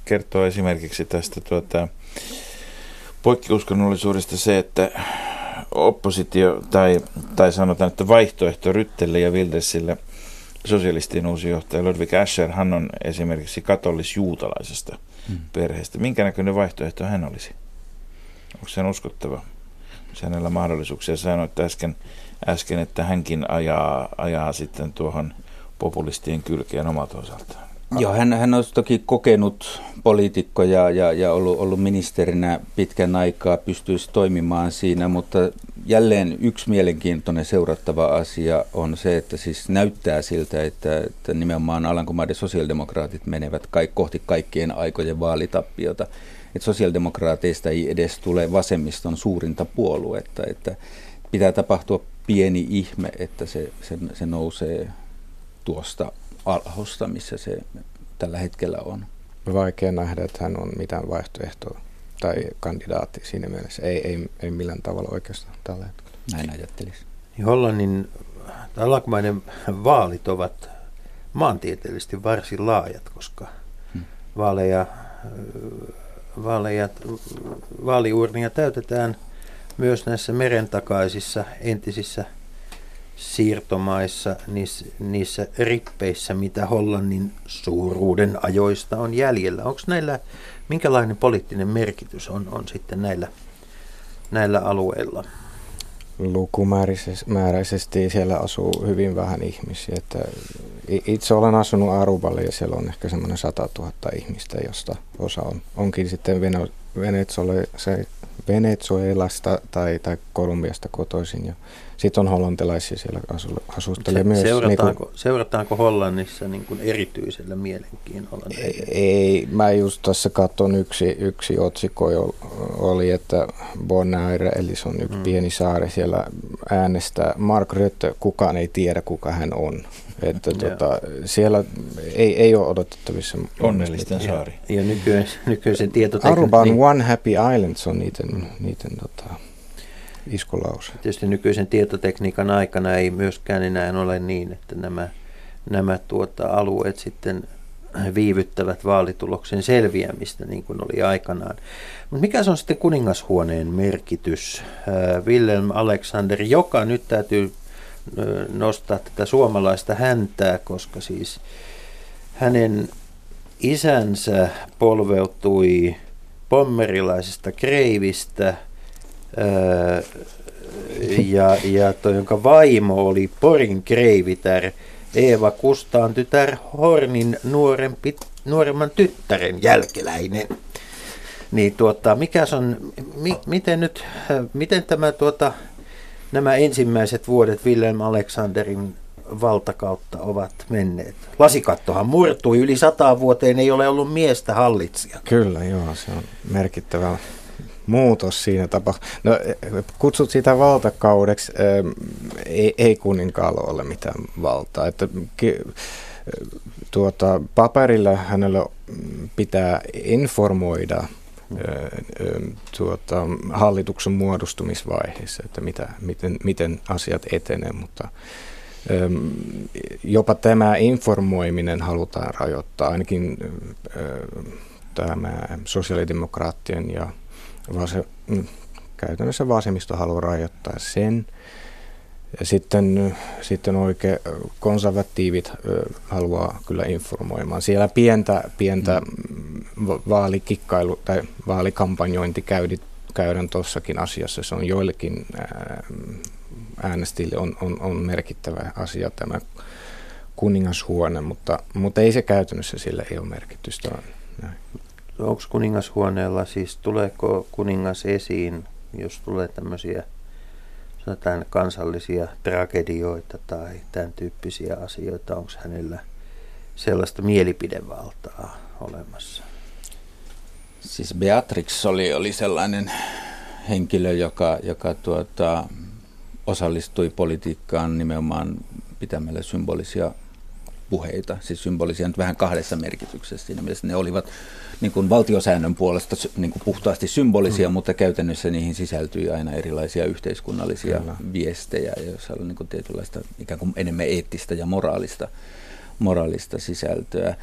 kertoo esimerkiksi tästä tuota, poikkiuskonnollisuudesta se, että oppositio tai, tai sanotaan, että vaihtoehto Ryttelle ja Wildesille sosialistien uusi johtaja Ludwig Ascher, hän on esimerkiksi katolis-juutalaisesta hmm. perheestä. Minkä näköinen vaihtoehto hän olisi? Onko se uskottava? se hänellä mahdollisuuksia. Sanoit äsken, äsken, että hänkin ajaa, ajaa sitten tuohon populistien kylkeen omalta osaltaan. Joo, hän, hän on toki kokenut poliitikko ja, ja, ja ollut, ollut ministerinä pitkän aikaa, pystyisi toimimaan siinä, mutta jälleen yksi mielenkiintoinen seurattava asia on se, että siis näyttää siltä, että, että nimenomaan Alankomaiden sosiaalidemokraatit menevät kaik, kohti kaikkien aikojen vaalitappiota. Että sosiaalidemokraateista ei edes tule vasemmiston suurinta puoluetta, että pitää tapahtua pieni ihme, että se, se, se nousee tuosta alhosta, missä se tällä hetkellä on. Vaikea nähdä, että hän on mitään vaihtoehtoa tai kandidaatti siinä mielessä. Ei, ei, ei millään tavalla oikeastaan tällä hetkellä. Näin ajattelisin. Niin Hollannin alankomaiden vaalit ovat maantieteellisesti varsin laajat, koska hmm. vaaleja, vaaleja, vaaliurnia täytetään myös näissä merentakaisissa entisissä – siirtomaissa, niissä, niissä rippeissä, mitä Hollannin suuruuden ajoista on jäljellä. Onko näillä, minkälainen poliittinen merkitys on, on sitten näillä, näillä alueilla? Lukumääräisesti siellä asuu hyvin vähän ihmisiä. Että itse olen asunut Aruballe ja siellä on ehkä semmoinen 100 000 ihmistä, josta osa on, onkin sitten Venezuelasta tai, tai Kolumbiasta kotoisin. Ja sitten on hollantilaisia siellä asu, asustelee Se, myös. Seurataanko, niin kuin, seurataanko Hollannissa niin kuin erityisellä mielenkiinnolla? Ei, ei, mä just tässä katson yksi, yksi otsikko oli, että Bonaire, eli se on yksi mm. pieni saari siellä äänestää. Mark Rutte, kukaan ei tiedä kuka hän on. Että tota, siellä ei, ei ole odotettavissa. Onnellisten saari. Ja, ja nykyisen, nykyisen tietotekniikan... Aruban niin, One Happy Islands on niiden, niiden tota, iskulause. Tietysti nykyisen tietotekniikan aikana ei myöskään enää ole niin, että nämä, nämä tuota, alueet sitten viivyttävät vaalituloksen selviämistä, niin kuin oli aikanaan. Mutta mikä se on sitten kuningashuoneen merkitys? Äh, Wilhelm Alexander, joka nyt täytyy nostaa tätä suomalaista häntää, koska siis hänen isänsä polveutui pommerilaisesta kreivistä – ja, ja toi, jonka vaimo oli Porin kreivitär, Eeva Kustaan tytär Hornin nuorempi, nuoremman tyttären jälkeläinen. Niin tuota, mikä on, mi, miten nyt, miten tämä tuota, nämä ensimmäiset vuodet Wilhelm Alexanderin valtakautta ovat menneet. Lasikattohan murtui, yli sata vuoteen ei ole ollut miestä hallitsija. Kyllä, joo, se on merkittävä muutos siinä tapahtui. No, kutsut sitä valtakaudeksi, ei, ei kuninkaalla ole mitään valtaa. Että, tuota, paperilla hänellä pitää informoida tuota, hallituksen muodostumisvaiheessa, että mitä, miten, miten asiat etenee, mutta jopa tämä informoiminen halutaan rajoittaa, ainakin tämä sosiaalidemokraattien ja vase, mm, käytännössä vasemmisto haluaa rajoittaa sen. Ja sitten, sitten oikein konservatiivit haluaa kyllä informoimaan. Siellä pientä, pientä mm. vaalikikkailu tai vaalikampanjointi käydään tuossakin asiassa. Se on joillekin äänestäjille on, on, on merkittävä asia tämä kuningashuone, mutta, mutta ei se käytännössä sillä ei ole merkitystä. Näin onko kuningashuoneella, siis tuleeko kuningas esiin, jos tulee tämmöisiä sanotaan kansallisia tragedioita tai tämän tyyppisiä asioita, onko hänellä sellaista mielipidevaltaa olemassa? Siis Beatrix oli, oli sellainen henkilö, joka, joka tuota, osallistui politiikkaan nimenomaan pitämällä symbolisia puheita, siis symbolisia nyt vähän kahdessa merkityksessä. Siinä mielessä ne olivat niin kuin valtiosäännön puolesta niin kuin puhtaasti symbolisia, mm. mutta käytännössä niihin sisältyi aina erilaisia yhteiskunnallisia Kyllä. viestejä, joissa oli niin kuin tietynlaista ikään kuin enemmän eettistä ja moraalista, moraalista sisältöä.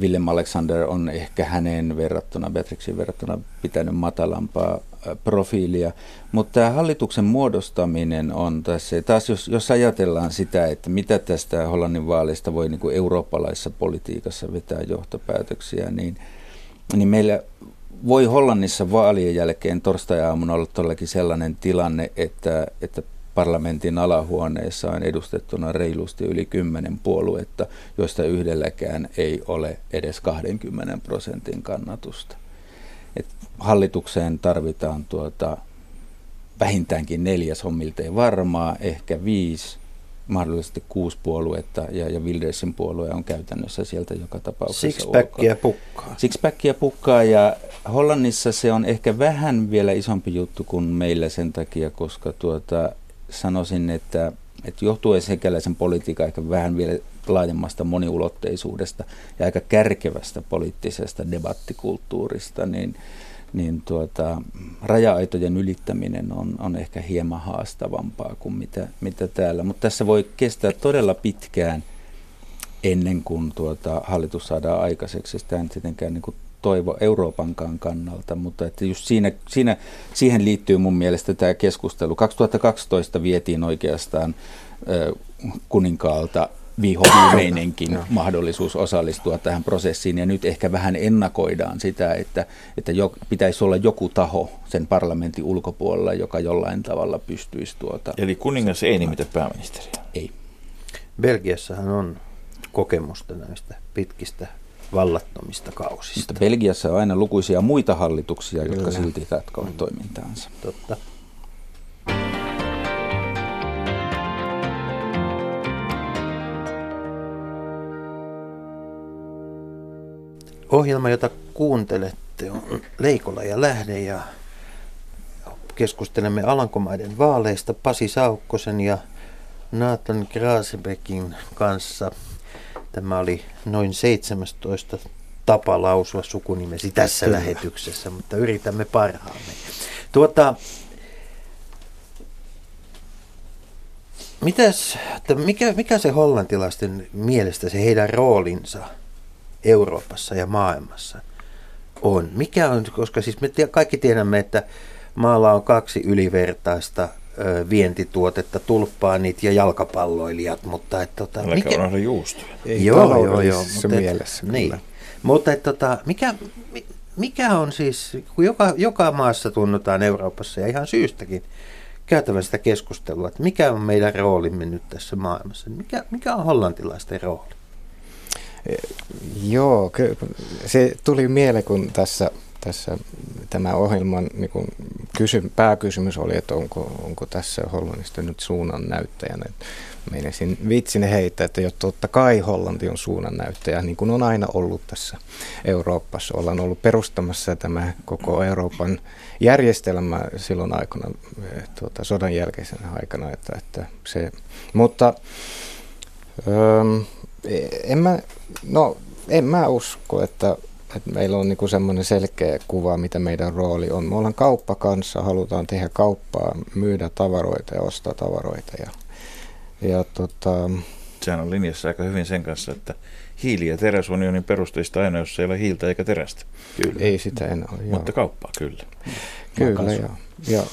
Willem Alexander on ehkä hänen verrattuna, Beatrixin verrattuna pitänyt matalampaa profiilia, mutta tämä hallituksen muodostaminen on tässä, taas jos, jos ajatellaan sitä, että mitä tästä Hollannin vaaleista voi niin kuin eurooppalaisessa politiikassa vetää johtopäätöksiä, niin, niin meillä voi Hollannissa vaalien jälkeen torstai-aamuna olla todellakin sellainen tilanne, että, että parlamentin alahuoneessa on edustettuna reilusti yli 10 puoluetta, joista yhdelläkään ei ole edes 20 prosentin kannatusta. Hallitukseen tarvitaan tuota, vähintäänkin neljäs on miltei varmaa, ehkä viisi, mahdollisesti kuusi puoluetta ja, ja Wildersin puolue on käytännössä sieltä joka tapauksessa Sixpackia pukkaa. Sixpackia pukkaa ja Hollannissa se on ehkä vähän vielä isompi juttu kuin meillä sen takia, koska tuota, sanoisin, että, että johtuen sekäläisen politiikan ehkä vähän vielä laajemmasta moniulotteisuudesta ja aika kärkevästä poliittisesta debattikulttuurista, niin, niin tuota, raja-aitojen ylittäminen on, on ehkä hieman haastavampaa kuin mitä, mitä täällä. Mutta tässä voi kestää todella pitkään ennen kuin tuota, hallitus saadaan aikaiseksi. Sitä ei tietenkään niin toivo Euroopankaan kannalta, mutta että just siinä, siinä, siihen liittyy mun mielestä tämä keskustelu. 2012 vietiin oikeastaan äh, kuninkaalta viho viimeinenkin mahdollisuus osallistua tähän prosessiin ja nyt ehkä vähän ennakoidaan sitä, että, että jo, pitäisi olla joku taho sen parlamentin ulkopuolella, joka jollain tavalla pystyisi tuota... Eli kuningas ei nimitä pääministeriä? Ei. Belgiassahan on kokemusta näistä pitkistä vallattomista kausista. Mutta Belgiassa on aina lukuisia muita hallituksia, jotka Kyllä. silti jatkavat toimintaansa. Totta. Ohjelma, jota kuuntelette, on Leikola ja Lähde ja keskustelemme Alankomaiden vaaleista Pasi Saukkosen ja Nathan Grasebeckin kanssa – Tämä oli noin 17 tapa lausua sukunimesi tässä Kyllä. lähetyksessä, mutta yritämme parhaamme. Tuota, mitäs, mikä, mikä se hollantilaisten mielestä se heidän roolinsa Euroopassa ja maailmassa on? Mikä on, koska siis me kaikki tiedämme, että maalla on kaksi ylivertaista vientituotetta, tulppaanit ja jalkapalloilijat, mutta että tota, Älä mikä... on juustoja. Ei joo, joo, joo, mutta mielessä et, niin. Mutta että tota, mikä, mikä on siis, kun joka, joka maassa tunnutaan Euroopassa ja ihan syystäkin käytävän sitä keskustelua, että mikä on meidän roolimme nyt tässä maailmassa, mikä, mikä on hollantilaisten rooli? Joo, se tuli mieleen, kun tässä tässä tämä ohjelman niin kuin kysy, pääkysymys oli, että onko, onko tässä Hollannista nyt suunnan näyttäjänä. Meinasin vitsin heittää, että jo totta kai Hollanti on suunnan näyttäjä, niin kuin on aina ollut tässä Euroopassa. Ollaan ollut perustamassa tämä koko Euroopan järjestelmä silloin aikana, tuota, sodan jälkeisenä aikana. Että, että se, mutta öö, en mä, no, en mä usko, että että meillä on niinku semmoinen selkeä kuva, mitä meidän rooli on. Me ollaan kauppa kanssa, halutaan tehdä kauppaa, myydä tavaroita ja ostaa tavaroita. Ja, ja tota... Sehän on linjassa aika hyvin sen kanssa, että hiili- ja teräsunionin perusteista aina, jos ei ole hiiltä eikä terästä. Kyllä. Ei sitä enää ole, joo. Mutta kauppaa kyllä. Kyllä, joo. joo.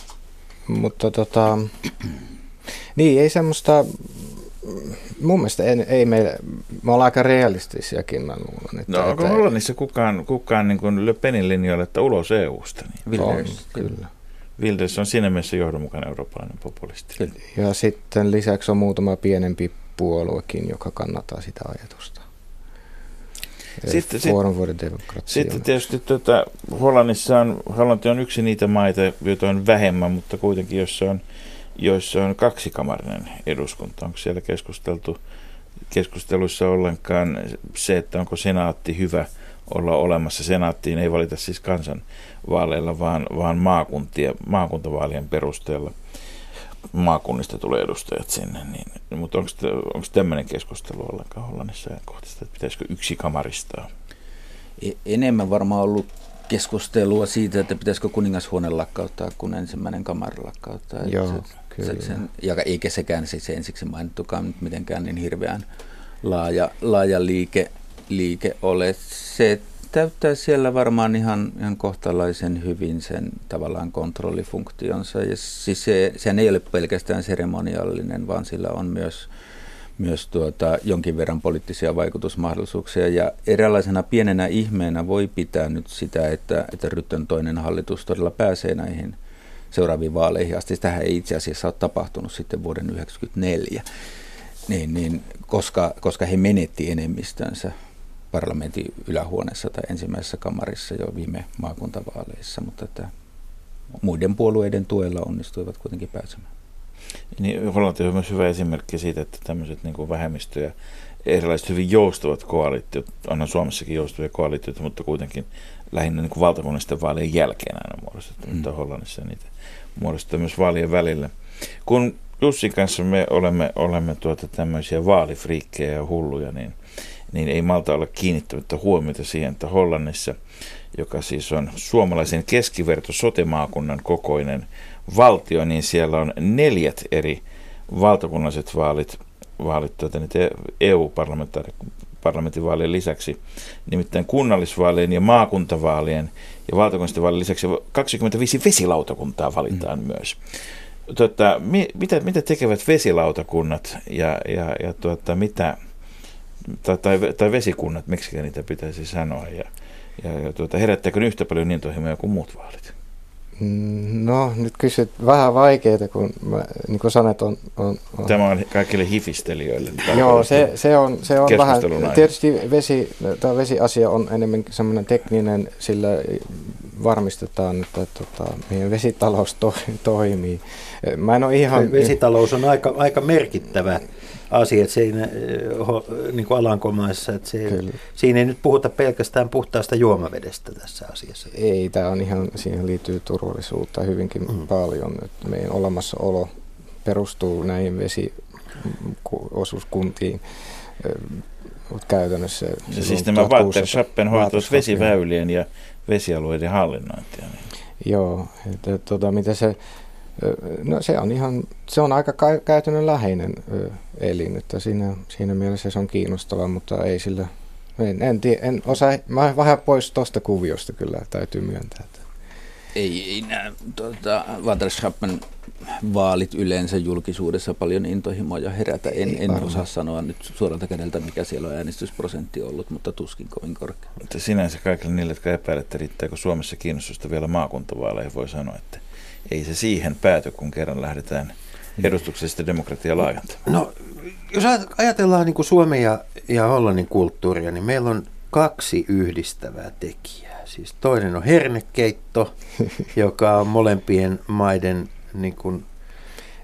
Mutta tota, niin, ei semmoista mun mielestä ei, ei meillä, me ollaan aika realistisiakin, mä luulen. Että, no onko että, Hollannissa kukaan, kukaan niin kuin Le Penin linjoilla, että ulos EU-sta? Niin? Wilders, on, kyllä. Wilders on siinä mielessä johdonmukainen eurooppalainen populisti. Kyllä. Ja sitten lisäksi on muutama pienempi puoluekin, joka kannattaa sitä ajatusta. Sitten, sit, sitten tietysti tuota, Hollannissa on, Hollanti on yksi niitä maita, joita on vähemmän, mutta kuitenkin jossa on joissa on kaksikamarinen eduskunta. Onko siellä keskusteltu keskusteluissa ollenkaan se, että onko senaatti hyvä olla olemassa. Senaattiin ei valita siis kansanvaaleilla, vaan, vaan maakuntia, maakuntavaalien perusteella maakunnista tulee edustajat sinne. Niin, mutta onko, onko tämmöinen keskustelu ollenkaan Hollannissa ajankohtaisesti, että pitäisikö yksi kamaristaa? E, enemmän varmaan ollut keskustelua siitä, että pitäisikö kuningashuone lakkauttaa, kun ensimmäinen kamari lakkauttaa. Joo. Se, Kyllä. Sen, ja eikä sekään siis ensiksi mainittukaan nyt mitenkään niin hirveän laaja, laaja liike, liike ole. Se täyttää siellä varmaan ihan, ihan kohtalaisen hyvin sen tavallaan kontrollifunktionsa. Ja siis se, sehän ei ole pelkästään seremoniallinen, vaan sillä on myös, myös tuota, jonkin verran poliittisia vaikutusmahdollisuuksia. Ja eräänlaisena pienenä ihmeenä voi pitää nyt sitä, että, että Ryttön toinen hallitus todella pääsee näihin seuraaviin vaaleihin asti. Tähän ei itse asiassa ole tapahtunut sitten vuoden 1994, niin, niin, koska, koska he menetti enemmistönsä parlamentin ylähuoneessa tai ensimmäisessä kamarissa jo viime maakuntavaaleissa, mutta että muiden puolueiden tuella onnistuivat kuitenkin pääsemään. Niin, Hollanti on myös hyvä esimerkki siitä, että tämmöiset niin vähemmistö- ja erilaiset hyvin joustavat koalitiot, onhan Suomessakin joustavia koalitioita, mutta kuitenkin lähinnä niin valtakunnallisten vaalien jälkeen aina muodostettu, mm. mutta Hollannissa niitä muodostettu myös vaalien välillä. Kun Jussin kanssa me olemme, olemme tuota tämmöisiä vaalifriikkejä ja hulluja, niin, niin ei malta olla kiinnittämättä huomiota siihen, että Hollannissa, joka siis on suomalaisen keskiverto sotemaakunnan kokoinen valtio, niin siellä on neljät eri valtakunnalliset vaalit, vaalit tuota, EU-parlamentin vaalien lisäksi, nimittäin kunnallisvaalien ja maakuntavaalien ja valtakunnallisten vaalien lisäksi 25 vesilautakuntaa valitaan mm. myös. Tuota, mitä, mitä tekevät vesilautakunnat ja, ja, ja tuota, mitä, tai, tai, tai vesikunnat, miksi niitä pitäisi sanoa, ja, ja, ja tuota, herättääkö ne yhtä paljon niin tohimoja kuin muut vaalit? Mm, no, nyt kysyt vähän vaikeita, kun mä, niin kuin sanoit, on, on, on... Tämä on kaikille hifistelijöille. Joo, se, se on, se on vähän, tietysti vesi, tämä vesiasia on enemmän semmoinen tekninen, sillä varmistetaan, että tota, meidän vesitalous to, toimii. Mä en ole ihan... Vesitalous on aika, aika merkittävä asiat siinä eh, niin kuin Alankomaissa. Että se, siinä ei nyt puhuta pelkästään puhtaasta juomavedestä tässä asiassa. Ei, tämä on ihan, siihen liittyy turvallisuutta hyvinkin mm. paljon. Että meidän olemassaolo perustuu näihin vesiosuuskuntiin eh, käytännössä... Ja siis tämä Walter Schappen hoitaisi vesiväylien ja vesialueiden hallinnointia. Niin. Joo, että, tuota, mitä se No se on ihan, se on aika käytännönläheinen elin, että siinä, siinä mielessä se on kiinnostava, mutta ei sillä, en, en, tie, en osaa, mä vähän pois tuosta kuviosta kyllä, täytyy myöntää. Että. Ei, ei nämä tuota, Waterschappen vaalit yleensä julkisuudessa paljon intohimoja herätä. En, en osaa sanoa nyt suoralta kädeltä, mikä siellä on äänestysprosentti ollut, mutta tuskin kovin korkea. Mutta sinänsä kaikille niille, jotka epäilette, riittääkö Suomessa kiinnostusta vielä maakuntavaaleihin, voi sanoa, että ei se siihen pääty, kun kerran lähdetään edustuksellista demokratiaa laajentamaan. No, jos ajatellaan niin kuin Suomen ja, ja Hollannin kulttuuria, niin meillä on kaksi yhdistävää tekijää. Siis toinen on hernekeitto, <laughs> joka on molempien maiden niin kuin,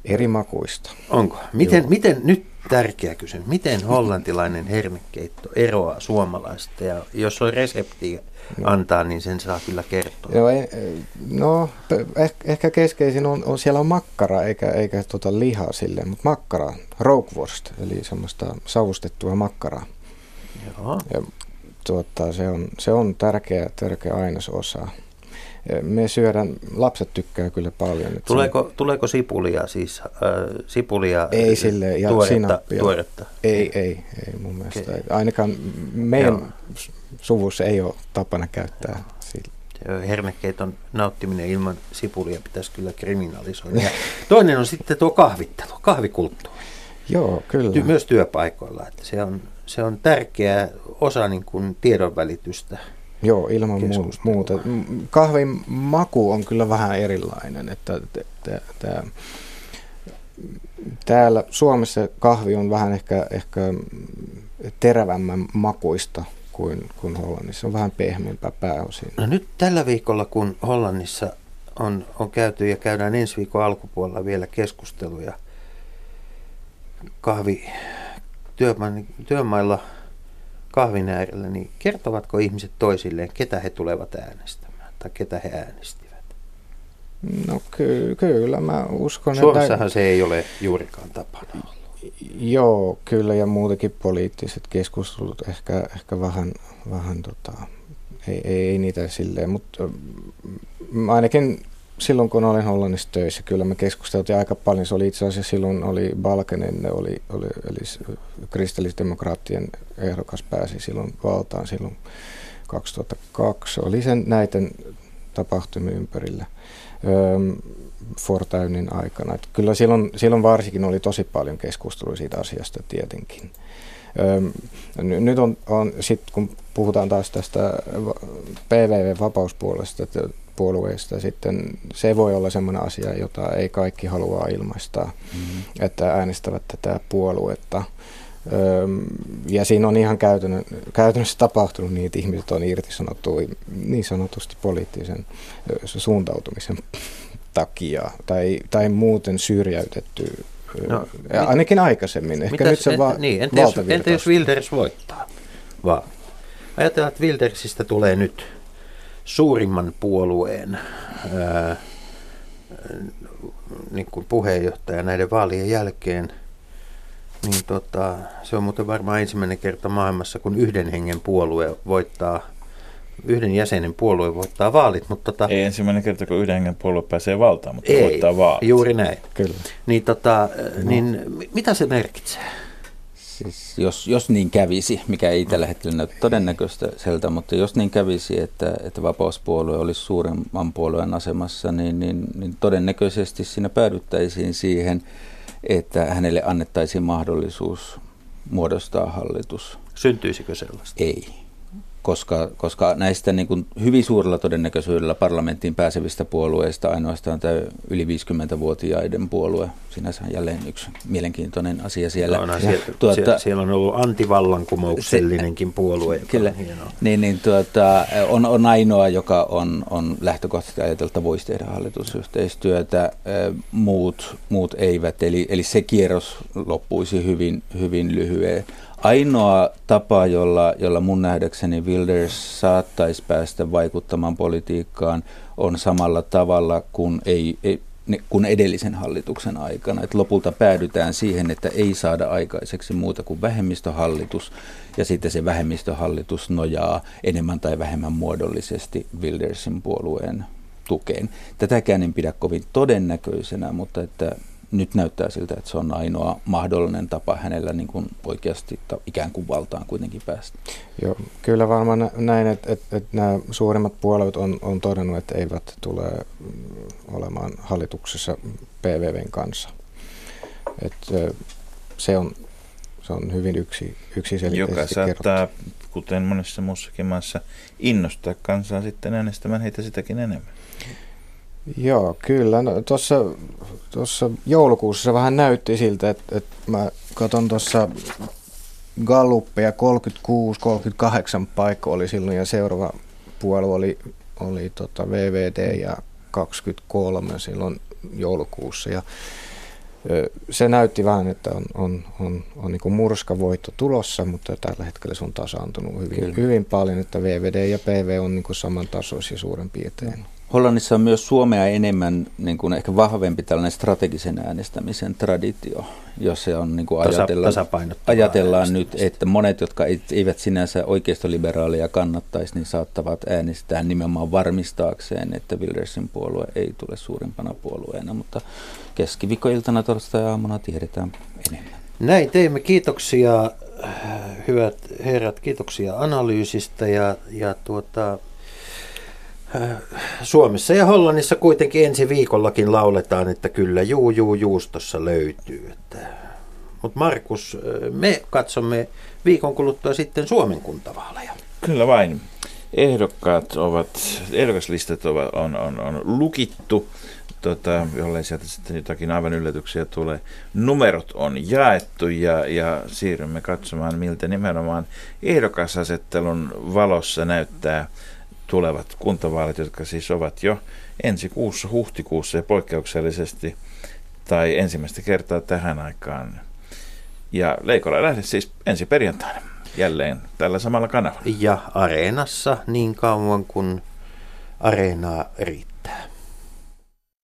eri makuista. Onko? Miten, miten, nyt tärkeä kysymys, miten hollantilainen hernekeitto eroaa suomalaista ja jos on resepti no. antaa, niin sen saa kyllä kertoa. Joo, ei, no ehkä, ehkä keskeisin on, on siellä on makkara eikä, eikä tota lihaa sille, mutta makkara, roukvorst, eli semmoista savustettua makkaraa. Joo. Ja, tuota, se, on, se on tärkeä, tärkeä ainesosa me syödään, lapset tykkää kyllä paljon. Tuleeko, on, tuleeko sipulia siis, äh, sipulia Ei sille, ja tuoretta, sinappia. tuoretta? Ei, ei, ei mun mielestä. Okay. Ainakaan meidän Joo. suvussa ei ole tapana käyttää sillä. Hernekeiton nauttiminen ilman sipulia pitäisi kyllä kriminalisoida. Ja toinen on sitten tuo kahvittelu, kahvikulttuuri. Joo, kyllä. Ty- myös työpaikoilla. Että se, on, se on tärkeä osa niin kuin tiedonvälitystä Joo, ilman muuta. Kahvin maku on kyllä vähän erilainen. Että, että, täällä Suomessa kahvi on vähän ehkä, ehkä terävämmän makuista kuin, kuin Hollannissa. Se on vähän pehmeämpää pääosin. No nyt tällä viikolla, kun Hollannissa on, on käyty ja käydään ensi viikon alkupuolella vielä keskusteluja kahvi työmailla – kahvin äärellä, niin kertovatko ihmiset toisilleen, ketä he tulevat äänestämään tai ketä he äänestivät? No ky- kyllä, mä uskon, Suomessahan että... se ei ole juurikaan tapana ollut. Joo, kyllä, ja muutenkin poliittiset keskustelut ehkä, ehkä vähän, vähän tota, ei, ei, ei niitä silleen, mutta ainakin silloin kun olin Hollannissa töissä, kyllä me keskusteltiin aika paljon. Se oli itse asiassa silloin oli Balkanen, oli, oli, eli kristillisdemokraattien ehdokas pääsi silloin valtaan silloin 2002. Oli sen näiden tapahtumien ympärillä. Fortäynin aikana. Että kyllä silloin, silloin varsinkin oli tosi paljon keskustelua siitä asiasta tietenkin. Nyt on, on sitten kun puhutaan taas tästä PVV-vapauspuolesta, puolueista sitten se voi olla sellainen asia, jota ei kaikki halua ilmaistaa, mm-hmm. että äänestävät tätä puoluetta. Ja siinä on ihan käytännössä tapahtunut niin, että ihmiset on irtisanottu niin sanotusti poliittisen suuntautumisen takia tai, tai muuten syrjäytetty, no, ainakin aikaisemmin. Ehkä mitäs, nyt se va- niin, entä, jos, entä jos Wilders voittaa? Va- Ajatellaan, että Wildersistä tulee nyt suurimman puolueen ää, niin kuin puheenjohtaja näiden vaalien jälkeen, niin tota, se on muuten varmaan ensimmäinen kerta maailmassa, kun yhden hengen puolue voittaa yhden jäsenen puolue voittaa vaalit. Mutta tota, ei ensimmäinen kerta, kun yhden hengen puolue pääsee valtaan, mutta ei, voittaa vaalit. juuri näin. Kyllä. Niin, tota, no. niin mitä se merkitsee? Siis jos, jos niin kävisi, mikä ei tällä hetkellä näytä todennäköiseltä, mutta jos niin kävisi, että, että vapauspuolue olisi suuremman puolueen asemassa, niin, niin, niin todennäköisesti siinä päädyttäisiin siihen, että hänelle annettaisiin mahdollisuus muodostaa hallitus. Syntyisikö sellaista? Ei koska, koska näistä niin kuin hyvin suurella todennäköisyydellä parlamenttiin pääsevistä puolueista ainoastaan tämä yli 50-vuotiaiden puolue, sinänsä jälleen yksi mielenkiintoinen asia siellä. No, siellä, tuota, siellä, siellä on ollut antivallankumouksellinenkin se, puolue. Kyllä, niin, niin tuota, on, on ainoa, joka on, on lähtökohtaisesti ajatelta voisi tehdä hallitusyhteistyötä, muut, muut eivät, eli, eli se kierros loppuisi hyvin, hyvin lyhyen Ainoa tapa, jolla, jolla mun nähdäkseni Wilders saattaisi päästä vaikuttamaan politiikkaan, on samalla tavalla kuin, ei, ei, kuin edellisen hallituksen aikana. Et lopulta päädytään siihen, että ei saada aikaiseksi muuta kuin vähemmistöhallitus, ja sitten se vähemmistöhallitus nojaa enemmän tai vähemmän muodollisesti Wildersin puolueen tukeen. Tätäkään en pidä kovin todennäköisenä, mutta että nyt näyttää siltä, että se on ainoa mahdollinen tapa hänellä niin kuin oikeasti ikään kuin valtaan kuitenkin päästä. Joo, kyllä varmaan näin, että, että, että nämä suurimmat puolueet on, on todennut, että eivät tule mm, olemaan hallituksessa PVVn kanssa. Että se on, se on hyvin yksi, yksiselitteisesti Joka saattaa, kerrottu. kuten monessa muussakin maassa, innostaa kansaa sitten äänestämään heitä sitäkin enemmän. Joo, kyllä. No, tuossa, tuossa joulukuussa se vähän näytti siltä, että, että mä katson tuossa Galluppeja 36-38 paikka oli silloin ja seuraava puolue oli, oli tota VVD ja 23 silloin joulukuussa. Ja se näytti vähän, että on, on, on, on niin murskavoitto tulossa, mutta tällä hetkellä se on tasaantunut hyvin, hyvin paljon, että VVD ja PV on niin samantasoisia suurin piirtein. Hollannissa on myös Suomea enemmän, niin kuin ehkä vahvempi tällainen strategisen äänestämisen traditio, jossa on niin kuin ajatella, ajatellaan nyt, että monet, jotka eivät sinänsä oikeistoliberaaleja kannattaisi, niin saattavat äänestää nimenomaan varmistaakseen, että Wildersin puolue ei tule suurimpana puolueena, mutta keskiviikkoiltana torstai-aamuna tiedetään enemmän. Näin teimme. Kiitoksia hyvät herrat, kiitoksia analyysistä ja, ja tuota, Äh, Suomessa ja Hollannissa kuitenkin ensi viikollakin lauletaan, että kyllä juu juu juustossa löytyy. Mutta Markus, äh, me katsomme viikon kuluttua sitten Suomen kuntavaaleja. Kyllä vain. Ehdokkaat ovat, ehdokaslistat ovat, on, on, on lukittu, tota, jollei sieltä sitten jotakin aivan yllätyksiä tulee. Numerot on jaettu ja, ja siirrymme katsomaan, miltä nimenomaan ehdokasasettelun valossa näyttää tulevat kuntavaalit, jotka siis ovat jo ensi kuussa, huhtikuussa ja poikkeuksellisesti tai ensimmäistä kertaa tähän aikaan. Ja Leikola lähde siis ensi perjantaina jälleen tällä samalla kanavalla. Ja areenassa niin kauan kuin areenaa riittää.